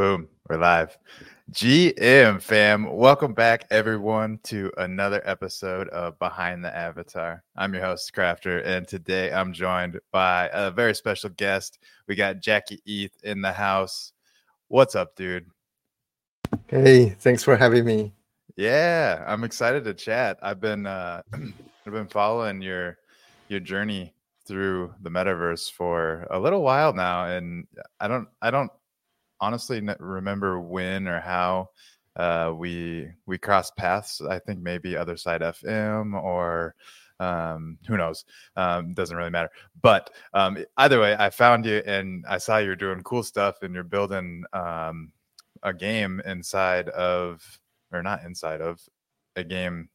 Boom, we're live. GM fam, welcome back everyone to another episode of Behind the Avatar. I'm your host, Krafter, and today I'm joined by a very special guest. We got Jackie Eth in the house. What's up, dude? Hey, thanks for having me. Yeah, I'm excited to chat. I've been uh I've been following your your journey through the metaverse for a little while now and I don't I don't honestly remember when or how uh, we we crossed paths. I think maybe other side FM or um, who knows? Um, doesn't really matter. But um, either way, I found you and I saw you're doing cool stuff and you're building um, a game inside of, or not inside of, a game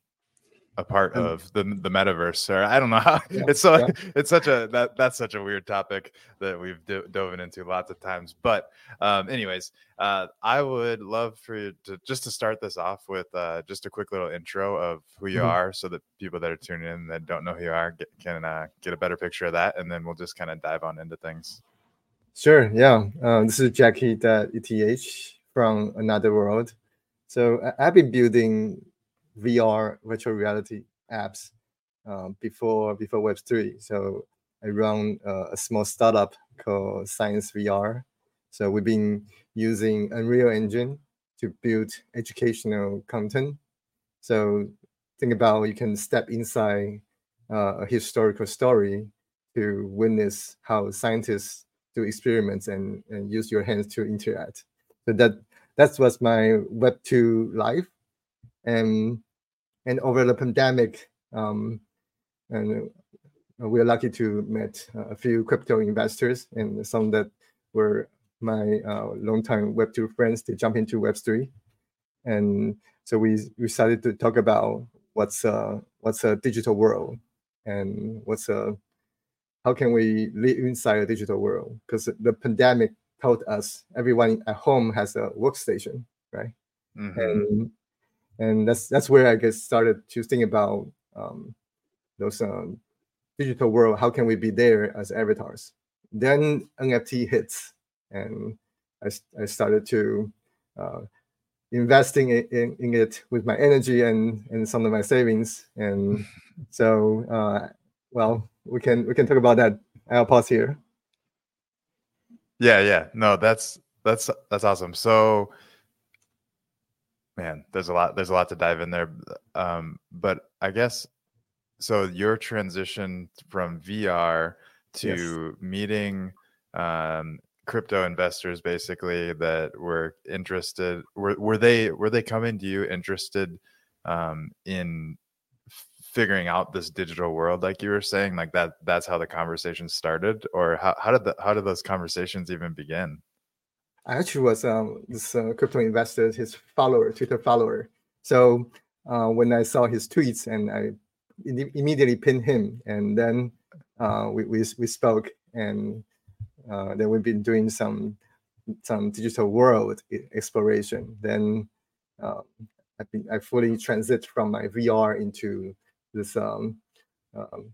a part of the the metaverse or i don't know how yeah, it's so yeah. it's such a that that's such a weird topic that we've do, dove into lots of times. But um anyways uh i would love for you to just to start this off with uh just a quick little intro of who you mm-hmm. are so that people that are tuning in that don't know who you are get, can uh, get a better picture of that and then we'll just kind of dive on into things. Sure yeah. Uh, this is jackie eth from another world. So i've been building VR virtual reality apps um, before before Web three. So I run uh, a small startup called Science VR. So we've been using Unreal Engine to build educational content. So think about you can step inside uh, a historical story to witness how scientists do experiments and, and use your hands to interact. So that that's what's my Web two life. And and over the pandemic, um, and we're lucky to meet a few crypto investors and some that were my uh, longtime Web2 friends to jump into Web3. And so we, we started to talk about what's a, what's a digital world and what's a, how can we live inside a digital world? Because the pandemic taught us everyone at home has a workstation, right? Mm-hmm. And and that's that's where I guess started to think about um, those um, digital world. How can we be there as avatars? Then NFT hits, and I, I started to uh, investing in, in, in, it with my energy and and some of my savings. And so, uh, well, we can we can talk about that. I'll pause here. Yeah, yeah, no, that's that's that's awesome. So man there's a lot there's a lot to dive in there um but i guess so your transition from vr to yes. meeting um crypto investors basically that were interested were, were they were they coming to you interested um in figuring out this digital world like you were saying like that that's how the conversation started or how, how did the how did those conversations even begin I actually was um, this uh, crypto investor, his follower, Twitter follower. So uh, when I saw his tweets, and I immediately pinned him, and then uh, we, we we spoke, and uh, then we've been doing some some digital world exploration. Then um, I been, I fully transit from my VR into this. Um, um,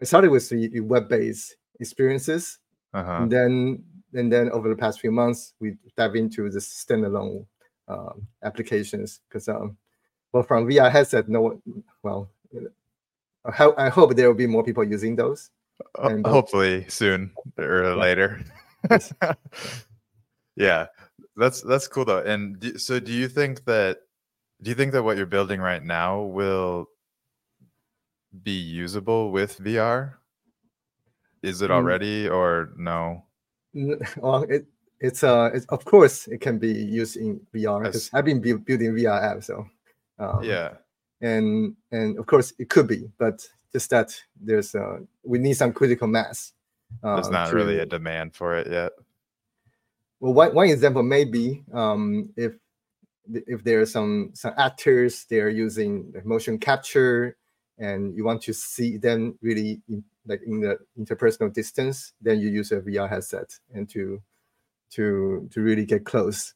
I started with the web-based experiences, uh-huh. and then and then over the past few months, we dive into the standalone um, applications because, um, well, from VR headset, no, well, I hope there will be more people using those. And, uh, hopefully soon or later. yeah, that's that's cool though. And do, so, do you think that do you think that what you're building right now will be usable with VR? Is it mm. already mm. or no? Well, it it's uh, it's, of course it can be used in VR because I've been bu- building VR apps, so um, yeah, and and of course it could be, but just that there's uh, we need some critical mass. Uh, there's not to, really a demand for it yet. Well, one, one example may be um, if if there are some some actors they're using motion capture and you want to see them really in, like in the interpersonal distance, then you use a VR headset and to to to really get close.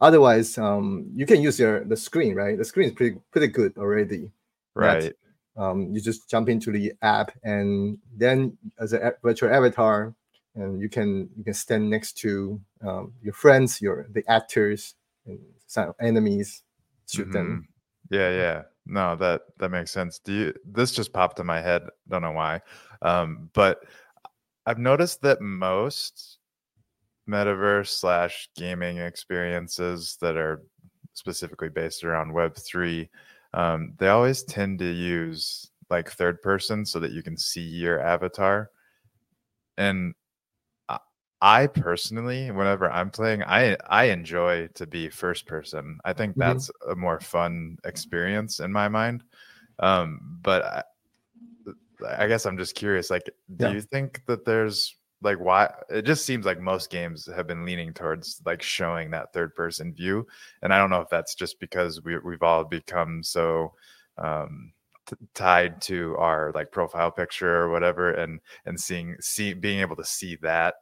Otherwise, um, you can use your the screen, right? The screen is pretty pretty good already. Right. um, you just jump into the app, and then as a virtual avatar, and you can you can stand next to um, your friends, your the actors and some enemies, shoot mm-hmm. them. Yeah, yeah. No, that that makes sense. Do you? This just popped in my head. Don't know why, um, but I've noticed that most metaverse slash gaming experiences that are specifically based around Web three, um, they always tend to use like third person so that you can see your avatar. And I personally, whenever I'm playing, I I enjoy to be first person. I think mm-hmm. that's mm-hmm. a more fun experience in my mind. Um, but I, I guess I'm just curious. Like, do yeah. you think that there's like why it just seems like most games have been leaning towards like showing that third person view and i don't know if that's just because we, we've all become so um t- tied to our like profile picture or whatever and and seeing see being able to see that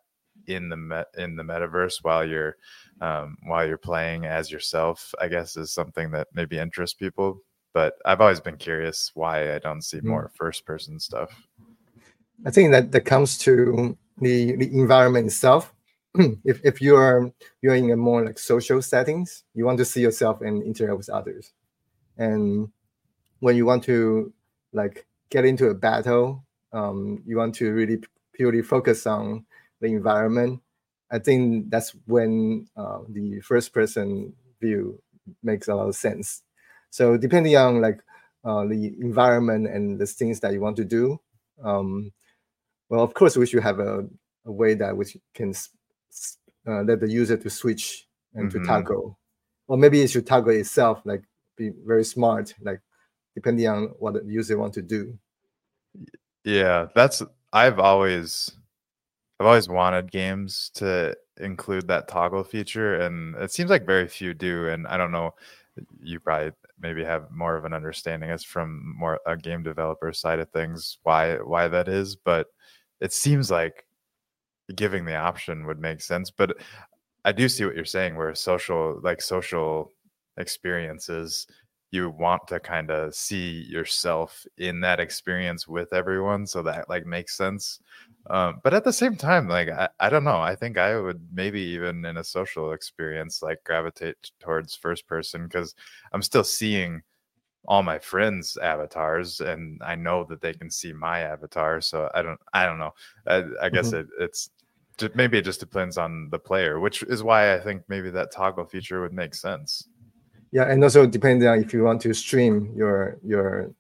in the met in the metaverse while you're um, while you're playing as yourself i guess is something that maybe interests people but i've always been curious why i don't see mm. more first person stuff. I think that that comes to the, the environment itself. If, if you're you're in a more like social settings you want to see yourself and interact with others. And when you want to like get into a battle um, you want to really purely focus on the environment, I think that's when uh, the first person view makes a lot of sense. So depending on like uh, the environment and the things that you want to do, um, well, of course, we should have a, a way that we can uh, let the user to switch and mm-hmm. to toggle, or maybe it should toggle itself, like be very smart, like depending on what the user want to do. Yeah, that's I've always I've always wanted games to include that toggle feature, and it seems like very few do. And I don't know, you probably maybe have more of an understanding as from more a game developer side of things why why that is, but it seems like giving the option would make sense. But I do see what you're saying, where social like social experiences you want to kind of see yourself in that experience with everyone so that like makes sense um, but at the same time, like I, I don't know. I think I would maybe even in a social experience like gravitate towards first person because I'm still seeing all my friends' avatars, and I know that they can see my avatar. So I don't, I don't know. I, I guess mm-hmm. it, it's maybe it just depends on the player, which is why I think maybe that toggle feature would make sense. Yeah, and also depending on if you want to stream your your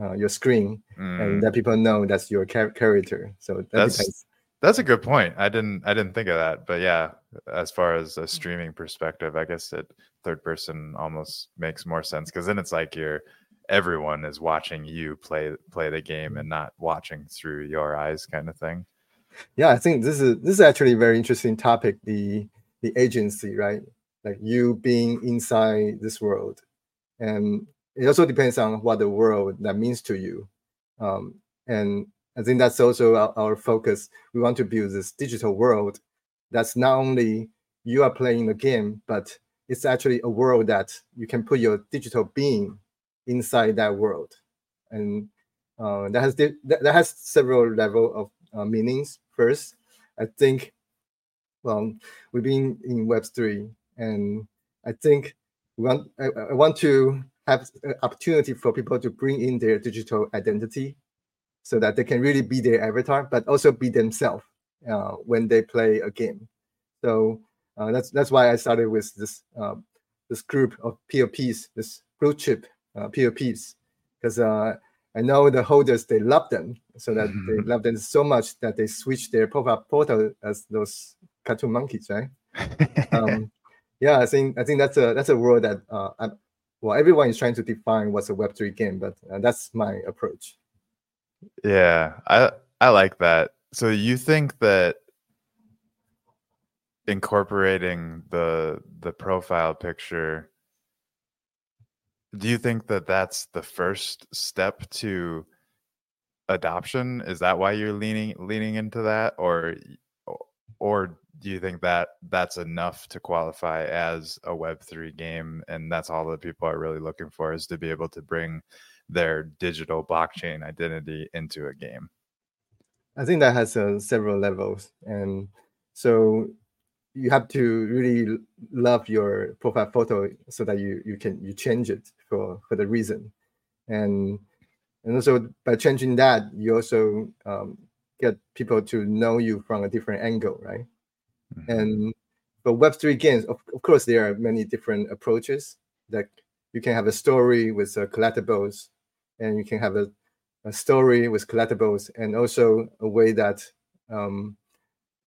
uh, your screen mm. and let people know that's your char- character so that that's depends. that's a good point i didn't i didn't think of that but yeah as far as a streaming perspective i guess it third person almost makes more sense because then it's like you're everyone is watching you play play the game and not watching through your eyes kind of thing yeah i think this is this is actually a very interesting topic the the agency right like you being inside this world and it also depends on what the world that means to you. Um, and I think that's also our, our, focus. We want to build this digital world that's not only you are playing the game, but it's actually a world that you can put your digital being inside that world. And uh, that has that, that has several level of uh, meanings. First, I think, well, we've been in Web three, and I think want I, I want to have an opportunity for people to bring in their digital identity so that they can really be their avatar, but also be themselves uh, when they play a game. So uh, that's that's why I started with this uh, this group of POPs, this blue chip uh, POPs, because uh, I know the holders they love them, so that mm-hmm. they love them so much that they switch their profile photo as those cartoon monkeys, right? um, yeah, I think I think that's a that's a world that uh, I'm well, everyone is trying to define what's a Web3 game, but uh, that's my approach. Yeah, I I like that. So you think that incorporating the the profile picture do you think that that's the first step to adoption is that why you're leaning leaning into that or or do you think that that's enough to qualify as a web3 game and that's all that people are really looking for is to be able to bring their digital blockchain identity into a game I think that has uh, several levels, and so you have to really love your profile photo so that you you can you change it for for the reason, and and also by changing that you also um, get people to know you from a different angle, right? Mm-hmm. And but Web3 games, of, of course, there are many different approaches. Like you can have a story with uh, collectibles, and you can have a, a story with collectibles, and also a way that, um,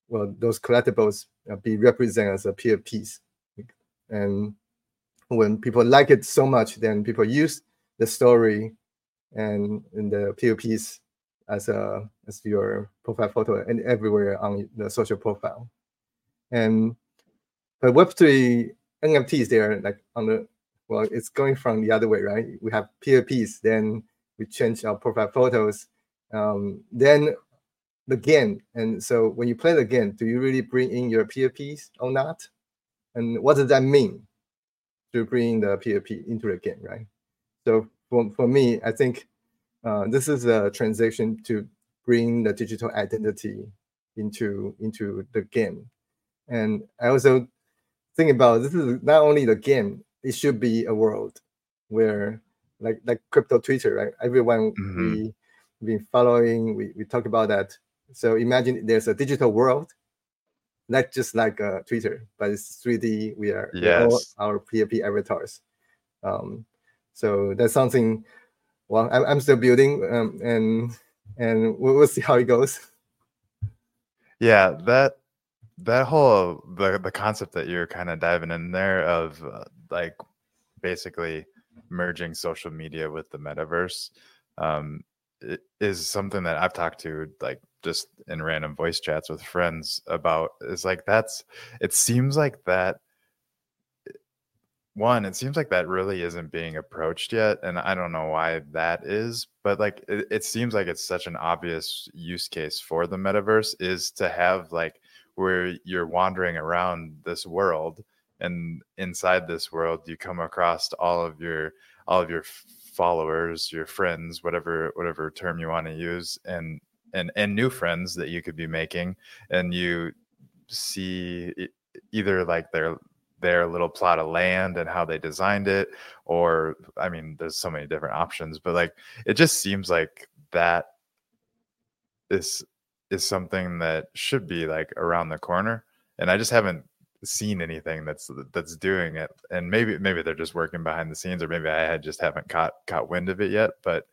well, those collectibles uh, be represented as a PFPs. And when people like it so much, then people use the story and in the POPs as a as your profile photo and everywhere on the social profile. And but Web3 NFTs, they're like on the well, it's going from the other way, right? We have POPs, then we change our profile photos, um, then the game. And so when you play the game, do you really bring in your POPs or not? And what does that mean to bring the POP into the game, right? So for, for me, I think uh, this is a transition to bring the digital identity into into the game. And I also think about this is not only the game, it should be a world where like like crypto Twitter, right? Everyone mm-hmm. we been following, we, we talk about that. So imagine there's a digital world, not just like uh, Twitter, but it's 3D. We are yes. all our PFP avatars. Um, so that's something. Well, I'm, I'm still building, um, and and we'll, we'll see how it goes. Yeah, that that whole the the concept that you're kind of diving in there of uh, like basically merging social media with the metaverse um, is something that I've talked to like just in random voice chats with friends about is like that's it seems like that one it seems like that really isn't being approached yet and i don't know why that is but like it, it, seems like it's such an obvious use case for the metaverse is to have like where you're wandering around this world and inside this world you come across all of your all of your followers your friends whatever whatever term you want to use and and and new friends that you could be making and you see either like their their little plot of land and how they designed it or i mean there's so many different options but like it just seems like that is is something that should be like around the corner and i just haven't seen anything that's that's doing it and maybe maybe they're just working behind the scenes or maybe i had just haven't caught caught wind of it yet but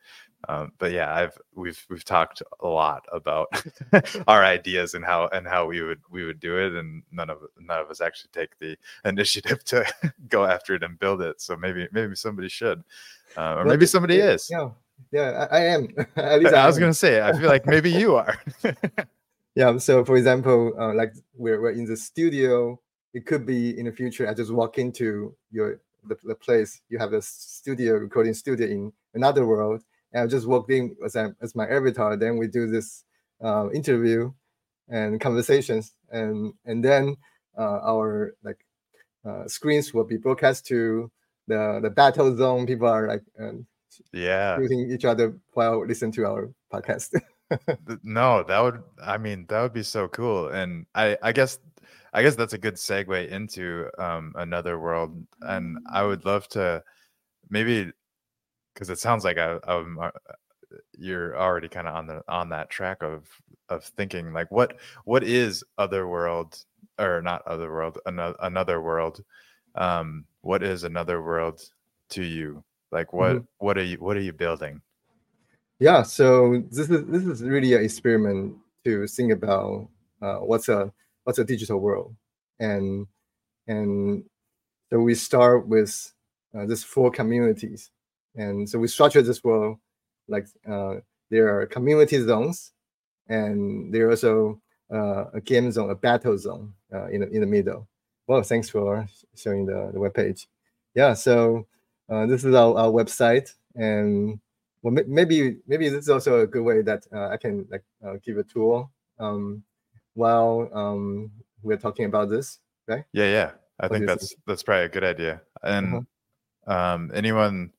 um, but yeah, I've we've we've talked a lot about our ideas and how and how we would we would do it, and none of none of us actually take the initiative to go after it and build it. So maybe maybe somebody should, uh, or maybe somebody yeah, is. Yeah, yeah, I, I am. At least I, I was gonna say, I feel like maybe you are. yeah. So for example, uh, like we're we're in the studio. It could be in the future. I just walk into your the, the place. You have a studio recording studio in another world and I just walked in as, as my avatar. Then we do this uh, interview and conversations, and and then uh, our like uh, screens will be broadcast to the the battle zone. People are like um, yeah. shooting each other while listening to our podcast. no, that would I mean that would be so cool, and I I guess I guess that's a good segue into um, another world, and I would love to maybe because it sounds like I, I'm, uh, you're already kind of on the on that track of of thinking like what what is other world or not other world another another world? Um what is another world to you like what mm-hmm. what are you what are you building yeah so this is this is really an experiment to think about uh, what's a what's a digital world and and so we start with uh, these four communities and so we structure this world like uh, there are community zones, and there are also uh, a game zone, a battle zone uh, in the in the middle. Well, thanks for showing the, the web page. Yeah, so uh, this is our, our website, and well, maybe maybe this is also a good way that uh, I can like uh, give a tour um, while um, we're talking about this, right? Yeah, yeah. I what think that's that's probably a good idea. And uh-huh. um, anyone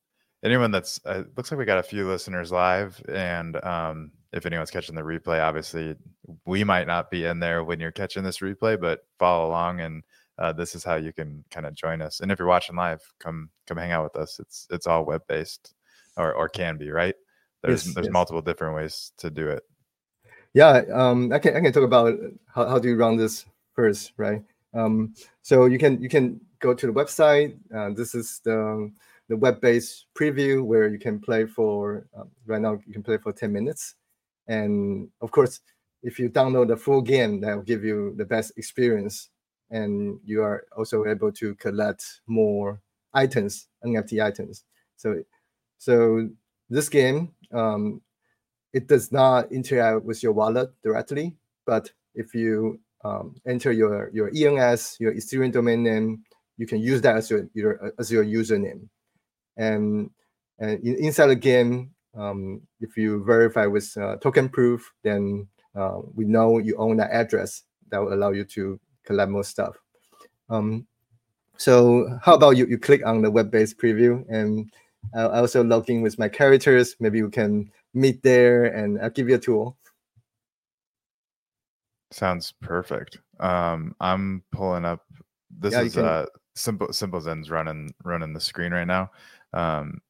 anyone that's uh, looks like we got a few listeners live and um, if anyone's catching the replay, obviously we might not be in there when you're catching this replay, but follow along and uh, this is how you can kind of join us. And if you're watching live, come come hang out with us. It's it's all web based, or or can be, right? There's Yes, there's yes. multiple different ways to do it. Yeah, um, I can I can talk about how, how do you run this first, right? Um, so you can you can go to the website. Uh, this is the the web-based preview where you can play for um, right now. You can play for ten minutes, and of course, if you download the full game, that will give you the best experience, and you are also able to collect more items, NFT items. So, so this game um, it does not interact with your wallet directly, but if you um, enter your your ENS, your Ethereum domain name, you can use that as your, your as your username. And, and in, inside the game, um, if you verify with uh, tokenproof, then uh, we know you own that address that will allow you to collect more stuff. Um, so how about you? You click on the web-based preview, and I'll also log in with my characters. Maybe we can meet there, and I'll give you a tool. Sounds perfect. Um, I'm pulling up. This Yeah, is can- uh simple simple zen's running running the screen right now, um,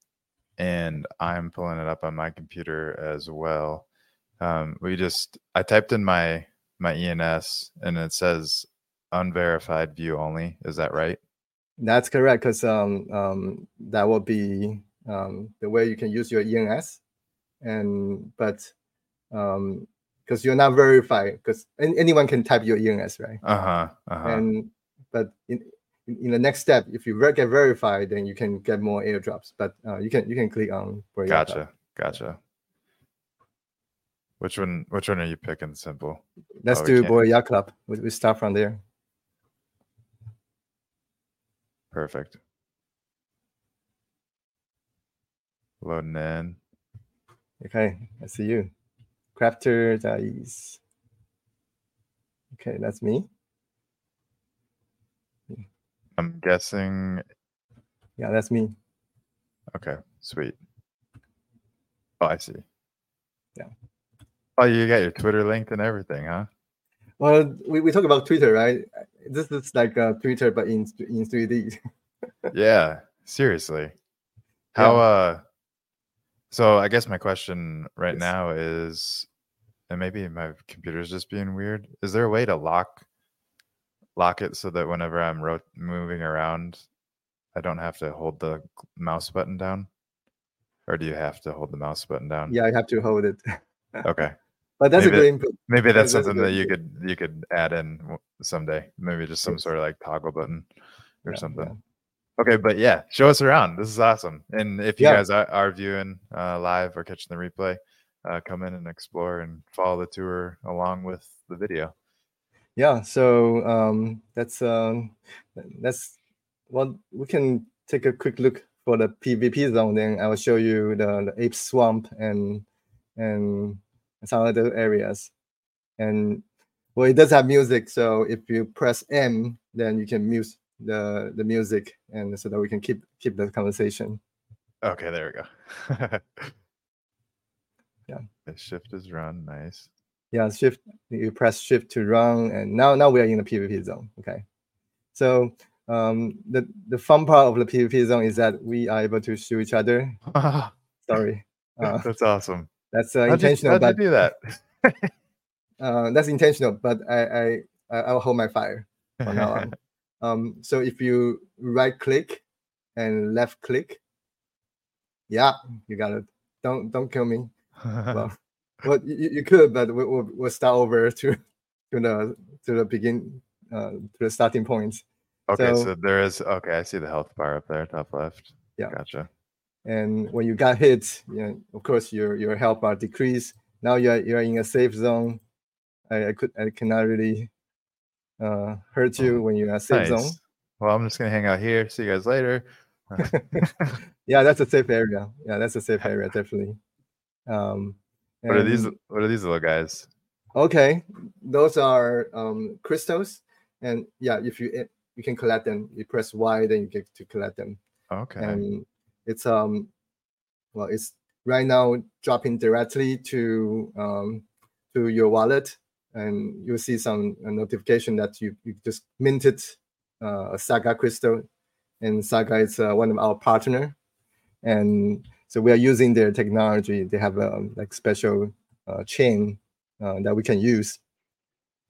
and I'm pulling it up on my computer as well. Um, we just I typed in my my ENS and it says unverified view only. Is that right? That's correct, because um, um, that will be um, the way you can use your ENS, and but um, because you're not verified, because anyone can type your ENS, right? Uh huh. Uh huh. And but in, in the next step, if you get verified, then you can get more airdrops. But uh, you can you can click on for airdrop. Gotcha. Gotcha. Which one? Which one are you picking? Simple. Let's Oh, do can't- Boy Yacht Club. We, we start from there. Perfect. Loading in. Okay, I see you. Krafter dice. Okay, that's me. I'm guessing. Yeah, that's me. Okay, sweet. Oh, I see. Yeah. Oh, you got your Twitter linked and everything, huh? Well, we, we talk about Twitter, right? This is like uh, Twitter, but in in 3D. yeah, seriously. How uh so I guess my question right Yes. now is and maybe my computer's just being weird. Is there a way to lock lock it so that whenever I'm ro- moving around I don't have to hold the mouse button down? Or do you have to hold the mouse button down? yeah, I have to hold it. Okay. But that's Maybe a good input. Maybe that's something that you could you could add in someday. Maybe just some sort of like toggle button or Yeah, something. yeah. Okay, but yeah, show us around. This is awesome. And if you Yeah. guys are, are viewing uh, live or catching the replay, uh, come in and explore and follow the tour along with the video. Yeah, so um, that's um, that's well, we can take a quick look for the PvP zone. Then I will show you the, the ape swamp and and some other areas. And well, it does have music, so if you press M, then you can mute the the music, and so that we can keep keep the conversation. Okay, there we go. Yeah. The shift is run. Nice. Yeah, shift. You press shift to run, and now now we are in the PvP zone. Okay, so um, the the fun part of the PvP zone is that we are able to shoot each other. Sorry, uh, That's awesome. That's uh, intentional, you but do that? uh, that's intentional. But I I I I'll hold my fire from now on. Um, so if you right click and left click, yeah, you got it. Don't don't kill me. well, well, you, you could, but we, we'll, we'll start over to to the to the begin uh, to the starting point. okay, so- so there is okay, I see the health bar up there, top left. Yeah. Gotcha. And when you got hit, you know, of course your your health bar decreased. Now you're you're in a safe zone. I, I could I cannot really uh, hurt you when you're in a safe zone. Well, I'm just gonna hang out here. See you guys later. Yeah, that's a safe area. Yeah, that's a safe area definitely. Um, What are these? What are these little guys? Okay, those are um, crystals, and yeah, if you you can collect them, you press Y, then you get to collect them, Okay. and it's um, well, it's right now dropping directly to um, to your wallet, and you'll see some notification that you, you just minted uh, Saga crystal, and Saga is uh, one of our partner, and so we are using their technology. They have a like special uh, chain uh, that we can use,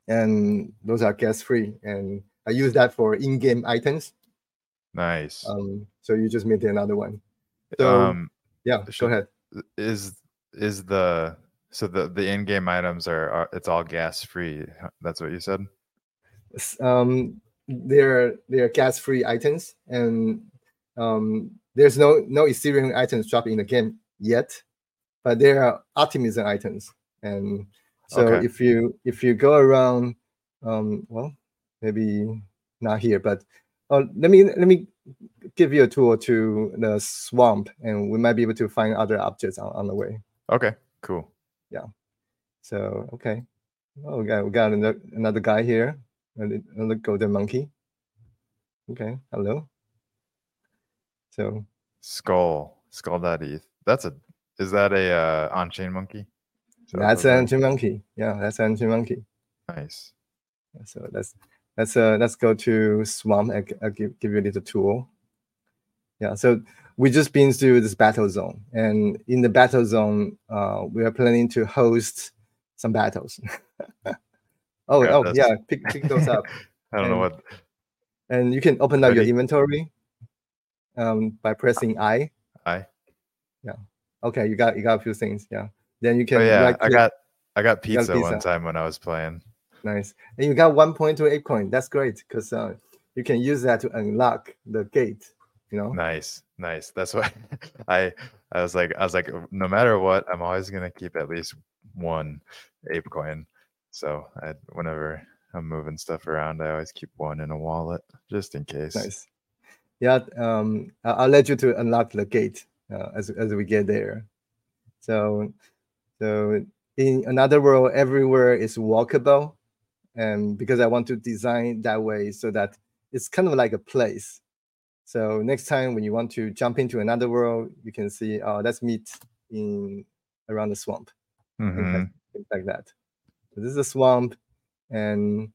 and those are gas free. And I use that for in-game items. Nice. Um, so you just mint another one. So um, yeah, go should- ahead. is is the so the the in-game items are, are it's all gas free that's what you said Um, they're they're gas free items, and um, there's no no Ethereum items dropping in the game yet, but there are optimism items. And so Okay. if you if you go around, um, well, maybe not here, but uh, let me let me give you a tour to the swamp, and we might be able to find other objects on, on the way. okay cool Yeah. So okay, oh, we got we got another, another guy here, another golden monkey. Okay, hello. So skull skull.eth that's a is that a uh on-chain monkey Is that that's an that- ancient monkey. Yeah, that's an on chain monkey. nice So let's let's uh let's go to Swamp and I'll give give you a little tool. Yeah, so we just been through this battle zone, and in the battle zone, uh, we are planning to host some battles. oh, Yeah, oh that's- yeah, pick pick those up. i don't know what and you can open up your inventory um, by pressing I. I Yeah. Okay, you got you got a few things. Yeah. Then you can oh yeah i got i got pizza, one time when i was playing nice, and you got one point to eight coin. That's great because uh, you can use that to unlock the gate. You know. nice nice that's why i i was like i was like no matter what i'm always gonna keep at least one ape coin so i whenever i'm moving stuff around i always keep one in a wallet just in case Nice. Yeah. Um, I'll let you to unlock the gate uh, as as we get there. So, so in another world, everywhere is walkable, and because I want to design that way so that it's kind of like a place. So next time when you want to jump into another world, you can see, oh, let's meet in around the swamp, things Mhm. like, things like that. So this is a swamp, and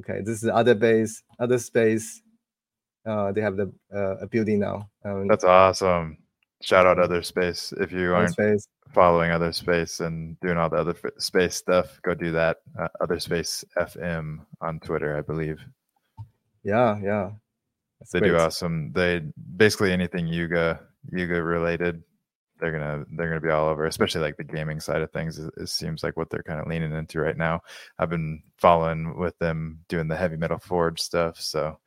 okay, this is the other base, other space. Uh, they have the uh, a building now. Um, That's awesome. Shout out other space. If you aren't space. following other space and doing all the other f- space stuff, go do that. Uh, other space FM on Twitter, I believe. Yeah, yeah. That's They do awesome. They basically anything Yuga Yuga related. They're gonna they're gonna be all over, especially like the gaming side of things. It, it seems like what they're kind of leaning into right now. I've been following with them doing the heavy metal forge stuff. So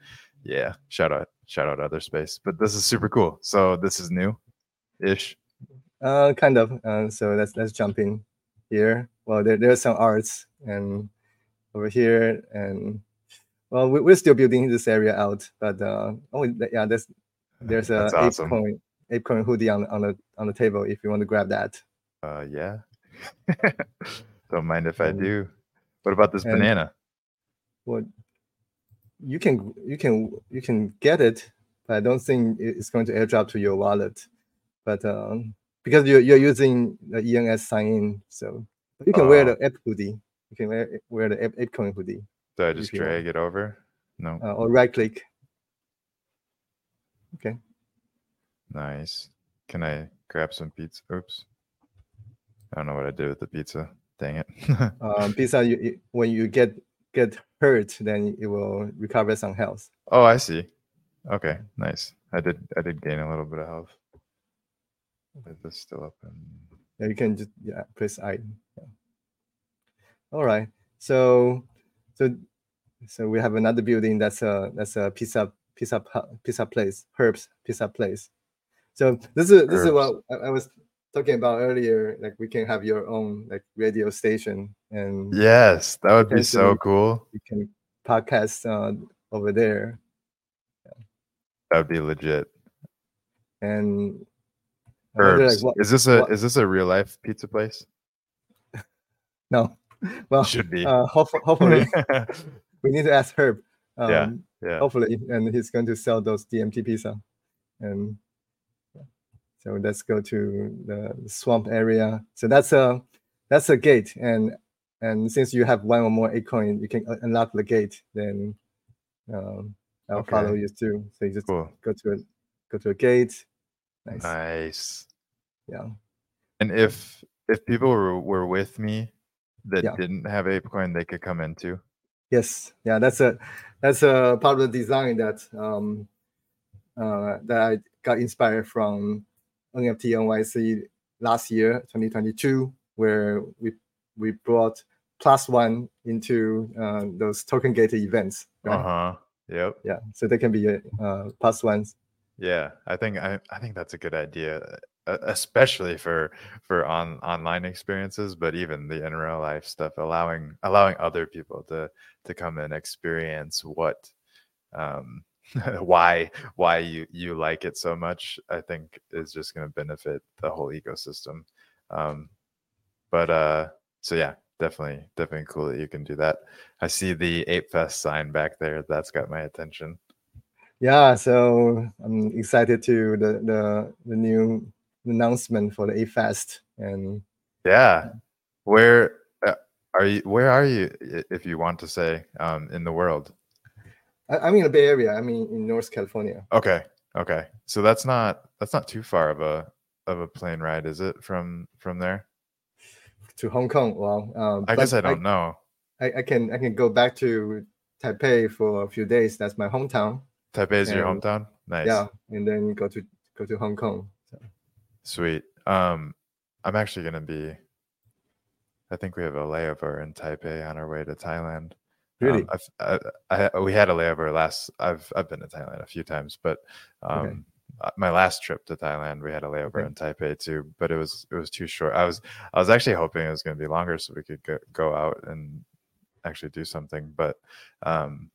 yeah, shout out shout out other space. But this is super cool. So this is new ish. Uh, kind of. Uh, so let's let's jump in here. Well, there there's some arts and over here and well, we, we're still building this area out. But uh, oh yeah, there's there's a That's ape awesome. coin ape coin hoodie on on the on the table if you want to grab that. Uh, yeah. Don't mind if I do. What about this and- banana? What you can you can you can get it, but I don't think it's going to airdrop to your wallet. But um, because you're you're using the ENS sign in, so you can wear Oh. the app hoodie. You can wear wear the app, ApeCoin hoodie Do I just drag it over? No. uh, or right click. Okay. Nice. Can I grab some pizza? Oops. I don't know what I did with the pizza. Dang it. Um, pizza, you, you- when you get get hurt, then it will recover some health. oh, I see. Okay, nice. I did I did gain a little bit of health. Is this still open. Yeah, you can just yeah press I. Yeah. All right. So so so we have another building that's a that's a pizza pizza pizza place herbs pizza place. So this is this is what I, I was talking about earlier. Like we can have your own like radio station and yes, that would be so cool. you can podcast uh, over there Yeah. That would be legit. and Herbs. what- is this a what- is this a real life pizza place? no well Should be. uh, hopef- hopefully we need to ask Herb. Um, Yeah. yeah. hopefully and he's going to sell those dmt pizza and. So let's go to the swamp area. So that's a that's a gate, and and since you have one or more ApeCoin, you can unlock the gate. Then um, I'll okay. follow you too. So you just cool. go to a go to a gate. Nice. Nice. Yeah. And if if people were, were with me that yeah. didn't have ApeCoin, they could come in too. Yes. Yeah. That's a that's a part of the design that um uh, that I got inspired from NFT NYC last year, 2022, where we we brought plus one into uh, those token gated events. Right? Uh huh. Yep. Yeah. So they can be uh, plus ones. Yeah, I think I, I think that's a good idea, especially for for on online experiences, but even the in real life stuff, allowing allowing other people to to come and experience what um why why you you like it so much i think is just going to benefit the whole ecosystem um but uh so yeah definitely definitely cool that you can do that. I see the ape fest sign back there that's got my attention yeah so i'm excited to the the, the new announcement for the ApeFest and yeah where uh, are you where are you if you want to say um in the world I, am in the Bay Area. I mean, in North California. Okay. Okay. So that's not that's not too far of a of a plane ride, is it? From from there to Hong Kong. Well, um, I guess I don't I, know. I, I can I can go back to Taipei for a few days. That's my hometown. Taipei is and, your hometown. Nice. Yeah, and then go to go to Hong Kong. So. Sweet. Um, I'm actually gonna be. I think we have a layover in Taipei on our way to Thailand. Really? Um, I, I, we had a layover last. I've I've been to Thailand a few times, but um, okay. Uh, my last trip to Thailand, we had a layover okay. in Taipei too, but it was it was too short. I was I was actually hoping it was going to be longer so we could go, go out and actually do something, but um,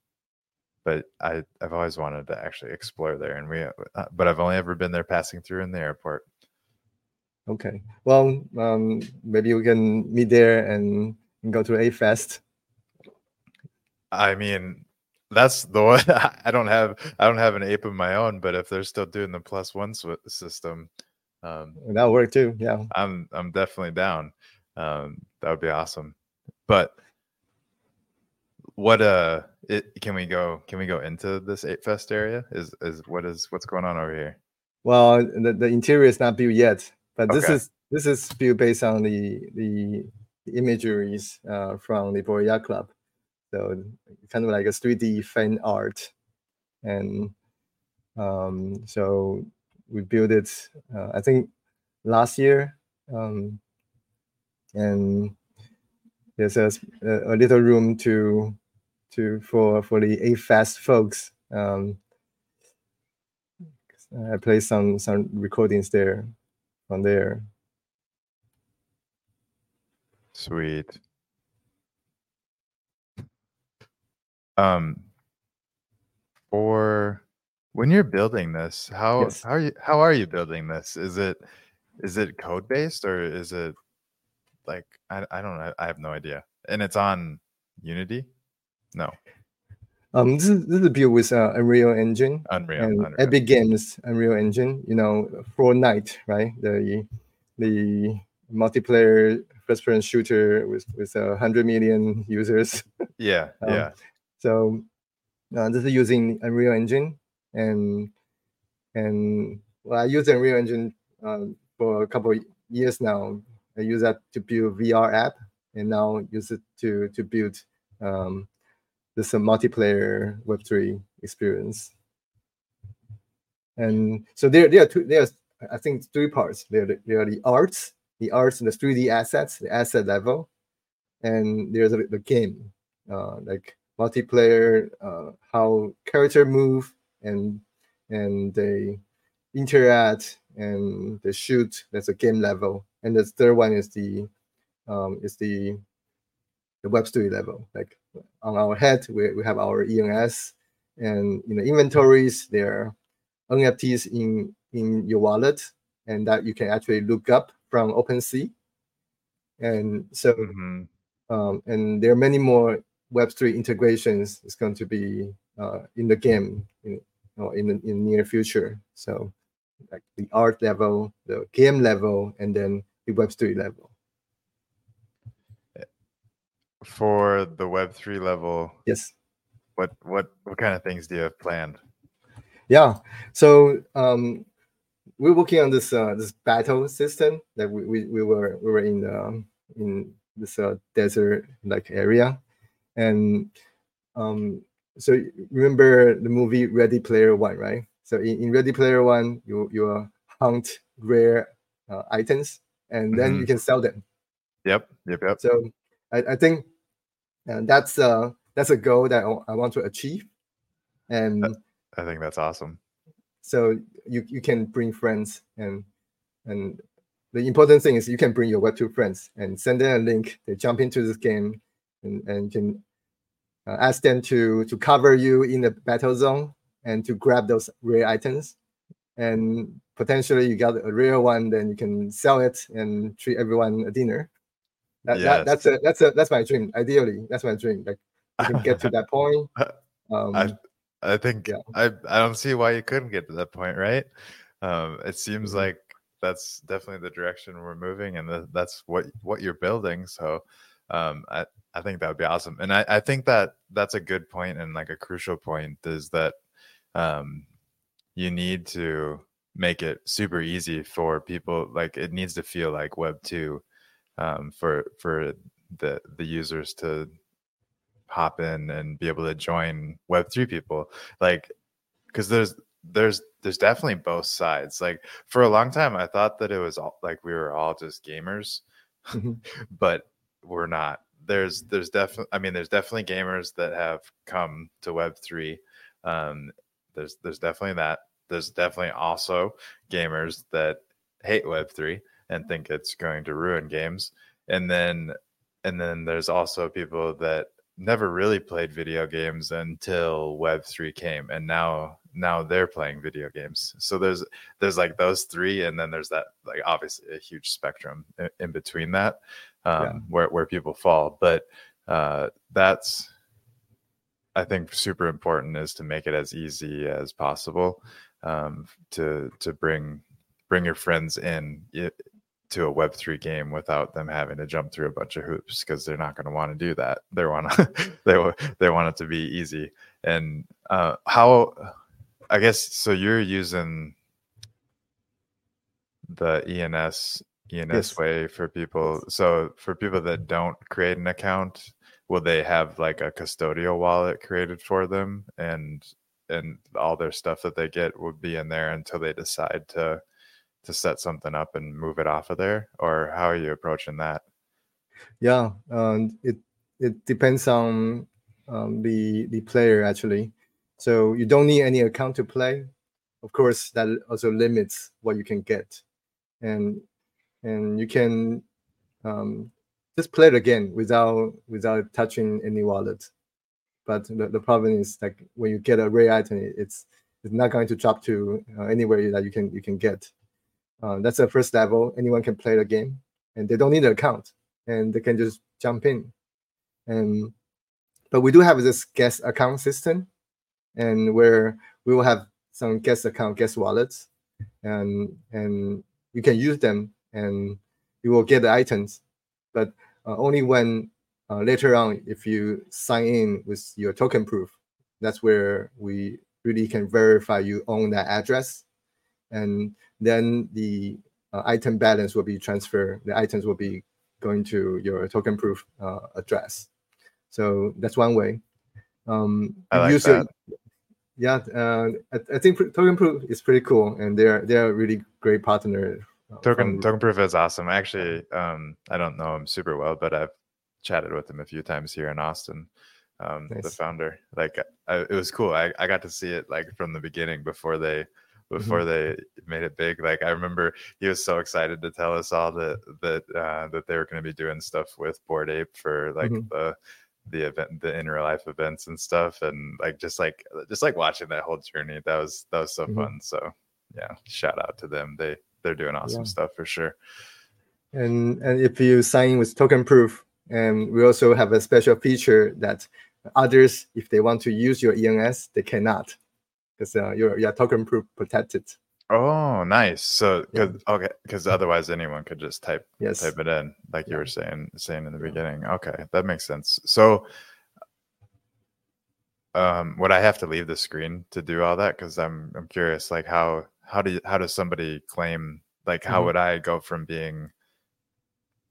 but I I've always wanted to actually explore there, and we uh, but I've only ever been there passing through in the airport. Okay, well, um, maybe we can meet there and, and go to ApeFest. I mean, that's the one. I don't have. I don't have an ape of my own, but if they're still doing the plus one system, um, that'll work too. Yeah, I'm. I'm definitely down. Um, that would be awesome. But what uh it, can we go can we go into this ape fest area is is what is what's going on over here well the, the interior is not built yet but this okay. is this is built based on the the imageries uh, from the Bored Club so kind of like a 3D fan art. And um, so we built it, uh, I think last year. Um, and there's a, a little room to to for for the ApeFest folks. Um, I play some some recordings there on there. Sweet. Um, or when you're building this, how yes. how are you how are you building this? Is it is it code based or is it like I, I don't know I have no idea and it's on Unity? No. Um, this is this is built with uh, Unreal Engine. Unreal. And Unreal. Epic Games Unreal Engine. You know, Fortnite, right? The the multiplayer first-person shooter with with a hundred million users. Yeah, um, yeah. So uh, this is using Unreal Engine, and and well, I use Unreal Engine uh, for a couple years now. I use that to build VR app, and now use it to to build um, this uh, multiplayer Web three experience. And so there, there are two. There's I think three parts. There, there are the arts, the arts and the 3D assets, the asset level, and there's a, the game, uh, like multiplayer, uh, how character move and and they interact and they shoot. That's a game level, and the third one is the um, is the the Web3 level. Like on our head, we, we have our ENS, and in the inventories there are NFTs in in your wallet, and that you can actually look up from OpenSea. And so, mm-hmm. um, and there are many more Web3 integrations is going to be uh, in the game in, you know, in the in near future. So like the art level, the game level, and then the Web3 level. For the Web3 level, Yes. what what what kind of things do you have planned? Yeah. So um, we're working on this uh, this battle system that we, we, we were we were in the in this uh, desert like area, and um, so remember the movie Ready Player One, right? So in, in Ready Player One, you you uh, hunt rare uh, items, and then you can sell them. Yep, yep, yep. So I, I think uh, that's uh that's a goal that I want to achieve, and I think that's awesome. so you you can bring friends and and the important thing is you can bring your web2 friends and send them a link. They jump into this game and and can uh, ask them to to cover you in the battle zone and to grab those rare items. And potentially you got a rare one then you can sell it and treat everyone a dinner that, that that's a that's a that's my dream ideally that's my dream like you can get to that point um, I I think Yeah. I I don't see why you couldn't get to that point, right? Um, it seems Mhm. like that's definitely the direction we're moving, and the, that's what what you're building. So, um, I I think that would be awesome, and I I think that that's a good point and like a crucial point is that um, you need to make it super easy for people. Like it needs to feel like Web two um, for for the the users to hop in and be able to join web3 people. Like because there's there's there's definitely both sides. Like for a long time i thought that it was all like we were all just gamers Mhm. but we're not. There's there's definitely i mean there's definitely gamers that have come to web3 um there's there's definitely that. There's definitely also gamers that hate web3 and think it's going to ruin games. And then and then there's also people that never really played video games until web3 came and now now they're playing video games. So there's there's like those three and then there's that like obviously a huge spectrum in, between that um Yeah. where where people fall. But uh that's i think super important is to make it as easy as possible um to to bring bring your friends in to a web3 game without them having to jump through a bunch of hoops because they're not going to want to do that. They want to they they want it to be easy. And uh how i guess so you're using the ens ens Yes. way for people so for people that don't create an account will they have like a custodial wallet created for them? And and all their stuff that they get would be in there until they decide to to set something up and move it off of there or how are you approaching that Yeah, um, it it depends on um, the the player actually. So you don't need any account to play. Of course, that also limits what you can get, and and you can um, just play it again without without touching any wallet. But the, the problem is like when you get a rare item, it's it's not going to drop to uh, anywhere that you can you can get. Uh, that's the first level. Anyone can play the game, and they don't need an account and they can just jump in. And but we do have this guest account system, and where we will have some guest account, guest wallets, and and you can use them, and you will get the items, but uh, only when uh, later on if you sign in with your tokenproof. That's where we really can verify you own that address, and then the uh, item balance will be transferred. The items will be going to your tokenproof uh, address. So that's one way. Um, I like use your- yeah, uh, I, I think pr- tokenproof is pretty cool, and they're they're a really great partner. uh, token from- tokenproof is awesome actually um i don't know him super well but i've chatted with him a few times here in austin um the founder like I, it was cool I, I got to see it like from the beginning before they before they made it big like i remember he was so excited to tell us all that that uh that they were going to be doing stuff with Bored Ape for like Mhm. the the event the in real life events and stuff and like just like just like watching that whole journey that was that was so Mhm. fun so yeah shout out to them they they're doing awesome Yeah. stuff for sure and and if you sign in with tokenproof, and we also have a special feature that others, if they want to use your ENS, they cannot, because uh, you're you're tokenproof protected. Oh, nice. So, Yeah. 'cause- okay, because otherwise anyone could just type Yes. type it in, like you were saying saying in the Yeah. beginning. Okay, that makes sense. So, um, would I have to leave the screen to do all that? Because I'm I'm curious, like how how do you, how does somebody claim? Like, how Mhm. would I go from being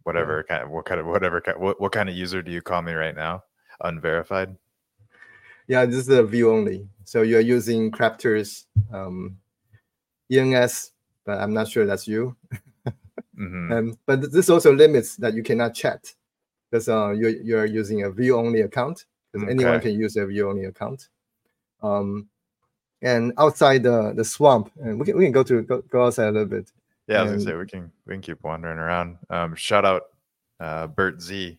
whatever kind of what kind of whatever what what kind of user do you call me right now? Unverified. Yeah, this is a view only. So you're using Krafter's um, ENS, but I'm not sure that's you. hmm Um, but this also limits that you cannot chat because uh, you're, you're using a view only account because anyone can use a view only account. Um, and outside the, the swamp, and we can, we can go to go, go outside a little bit. Yeah, I was gonna say we can we can keep wandering around. Um, shout out uh, Bert Z.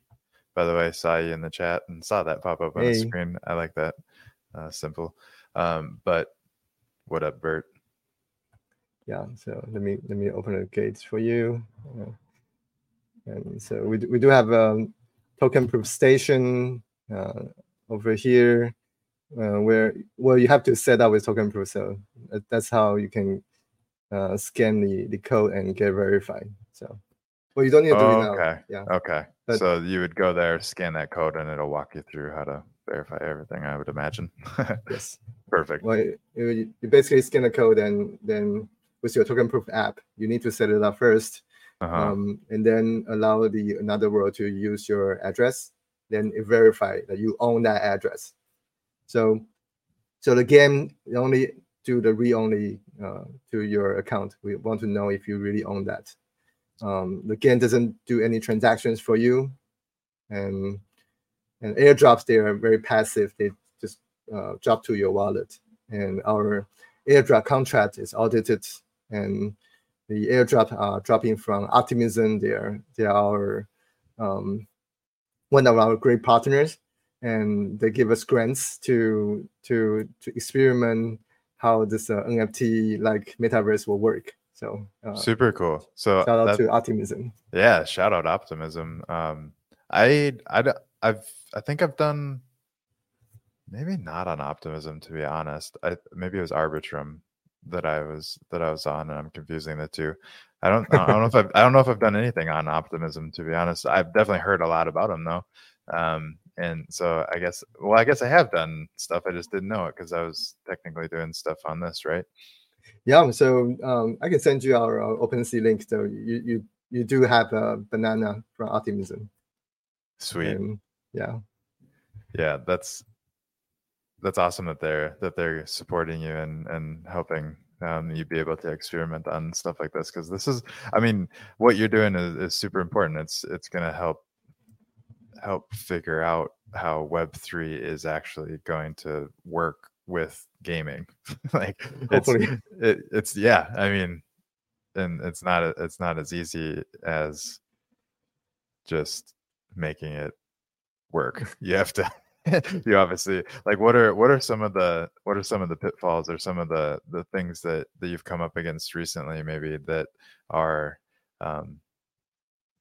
By the way, saw you in the chat and saw that pop up on the screen. I like that. Uh, simple. Um, but what up, Bert? Yeah, so let me let me open the gates for you. Uh, and so we, do- we do have a tokenproof station uh, over here uh, where well you have to set up with tokenproof. So that's how you can uh, scan the, the code and get verified. So well you don't need to do it now. okay. Yeah. Okay. But- so you would go there, scan that code, and it'll walk you through how to verify everything. I would imagine. Yes. Perfect. Well, you, you you basically scan the code and then with your tokenproof app, you need to set it up first. Uh-huh. um, and then allow the another world to use your address. Then it verify that you own that address. So, so the game only do the read only uh, to your account. We want to know if you really own that. Um, the game doesn't do any transactions for you, and and airdrops they are very passive. They just uh, drop to your wallet. And our airdrop contract is audited and the airdrop are dropping from Optimism. They are our, um, one of our great partners, and they give us grants to to to experiment how this uh, NFT like metaverse will work. So uh, Super cool. So shout out that- to Optimism. Yeah, shout out optimism. Um, I I I've I think I've done maybe not on optimism to be honest. I maybe it was Arbitrum that I was that I was on, and I'm confusing the two. I don't I don't know if I've I don't know if I've done anything on optimism to be honest. I've definitely heard a lot about them though. Um, and so I guess well I guess I have done stuff. I just didn't know it because I was technically doing stuff on this, right? Yeah, so um, I can send you our, our OpenSea link. So you you you do have a banana from Optimism. Sweet. And yeah, yeah that's that's awesome that they're that they're supporting you and and helping um, you be able to experiment on stuff like this because this is i mean what you're doing is, is super important. It's it's going to help help figure out how web 3 is actually going to work with gaming. Like it's it, it's yeah i mean and it's not it's not as easy as just making it work. You have to you obviously like what are what are some of the what are some of the pitfalls or some of the the things that that you've come up against recently maybe that are um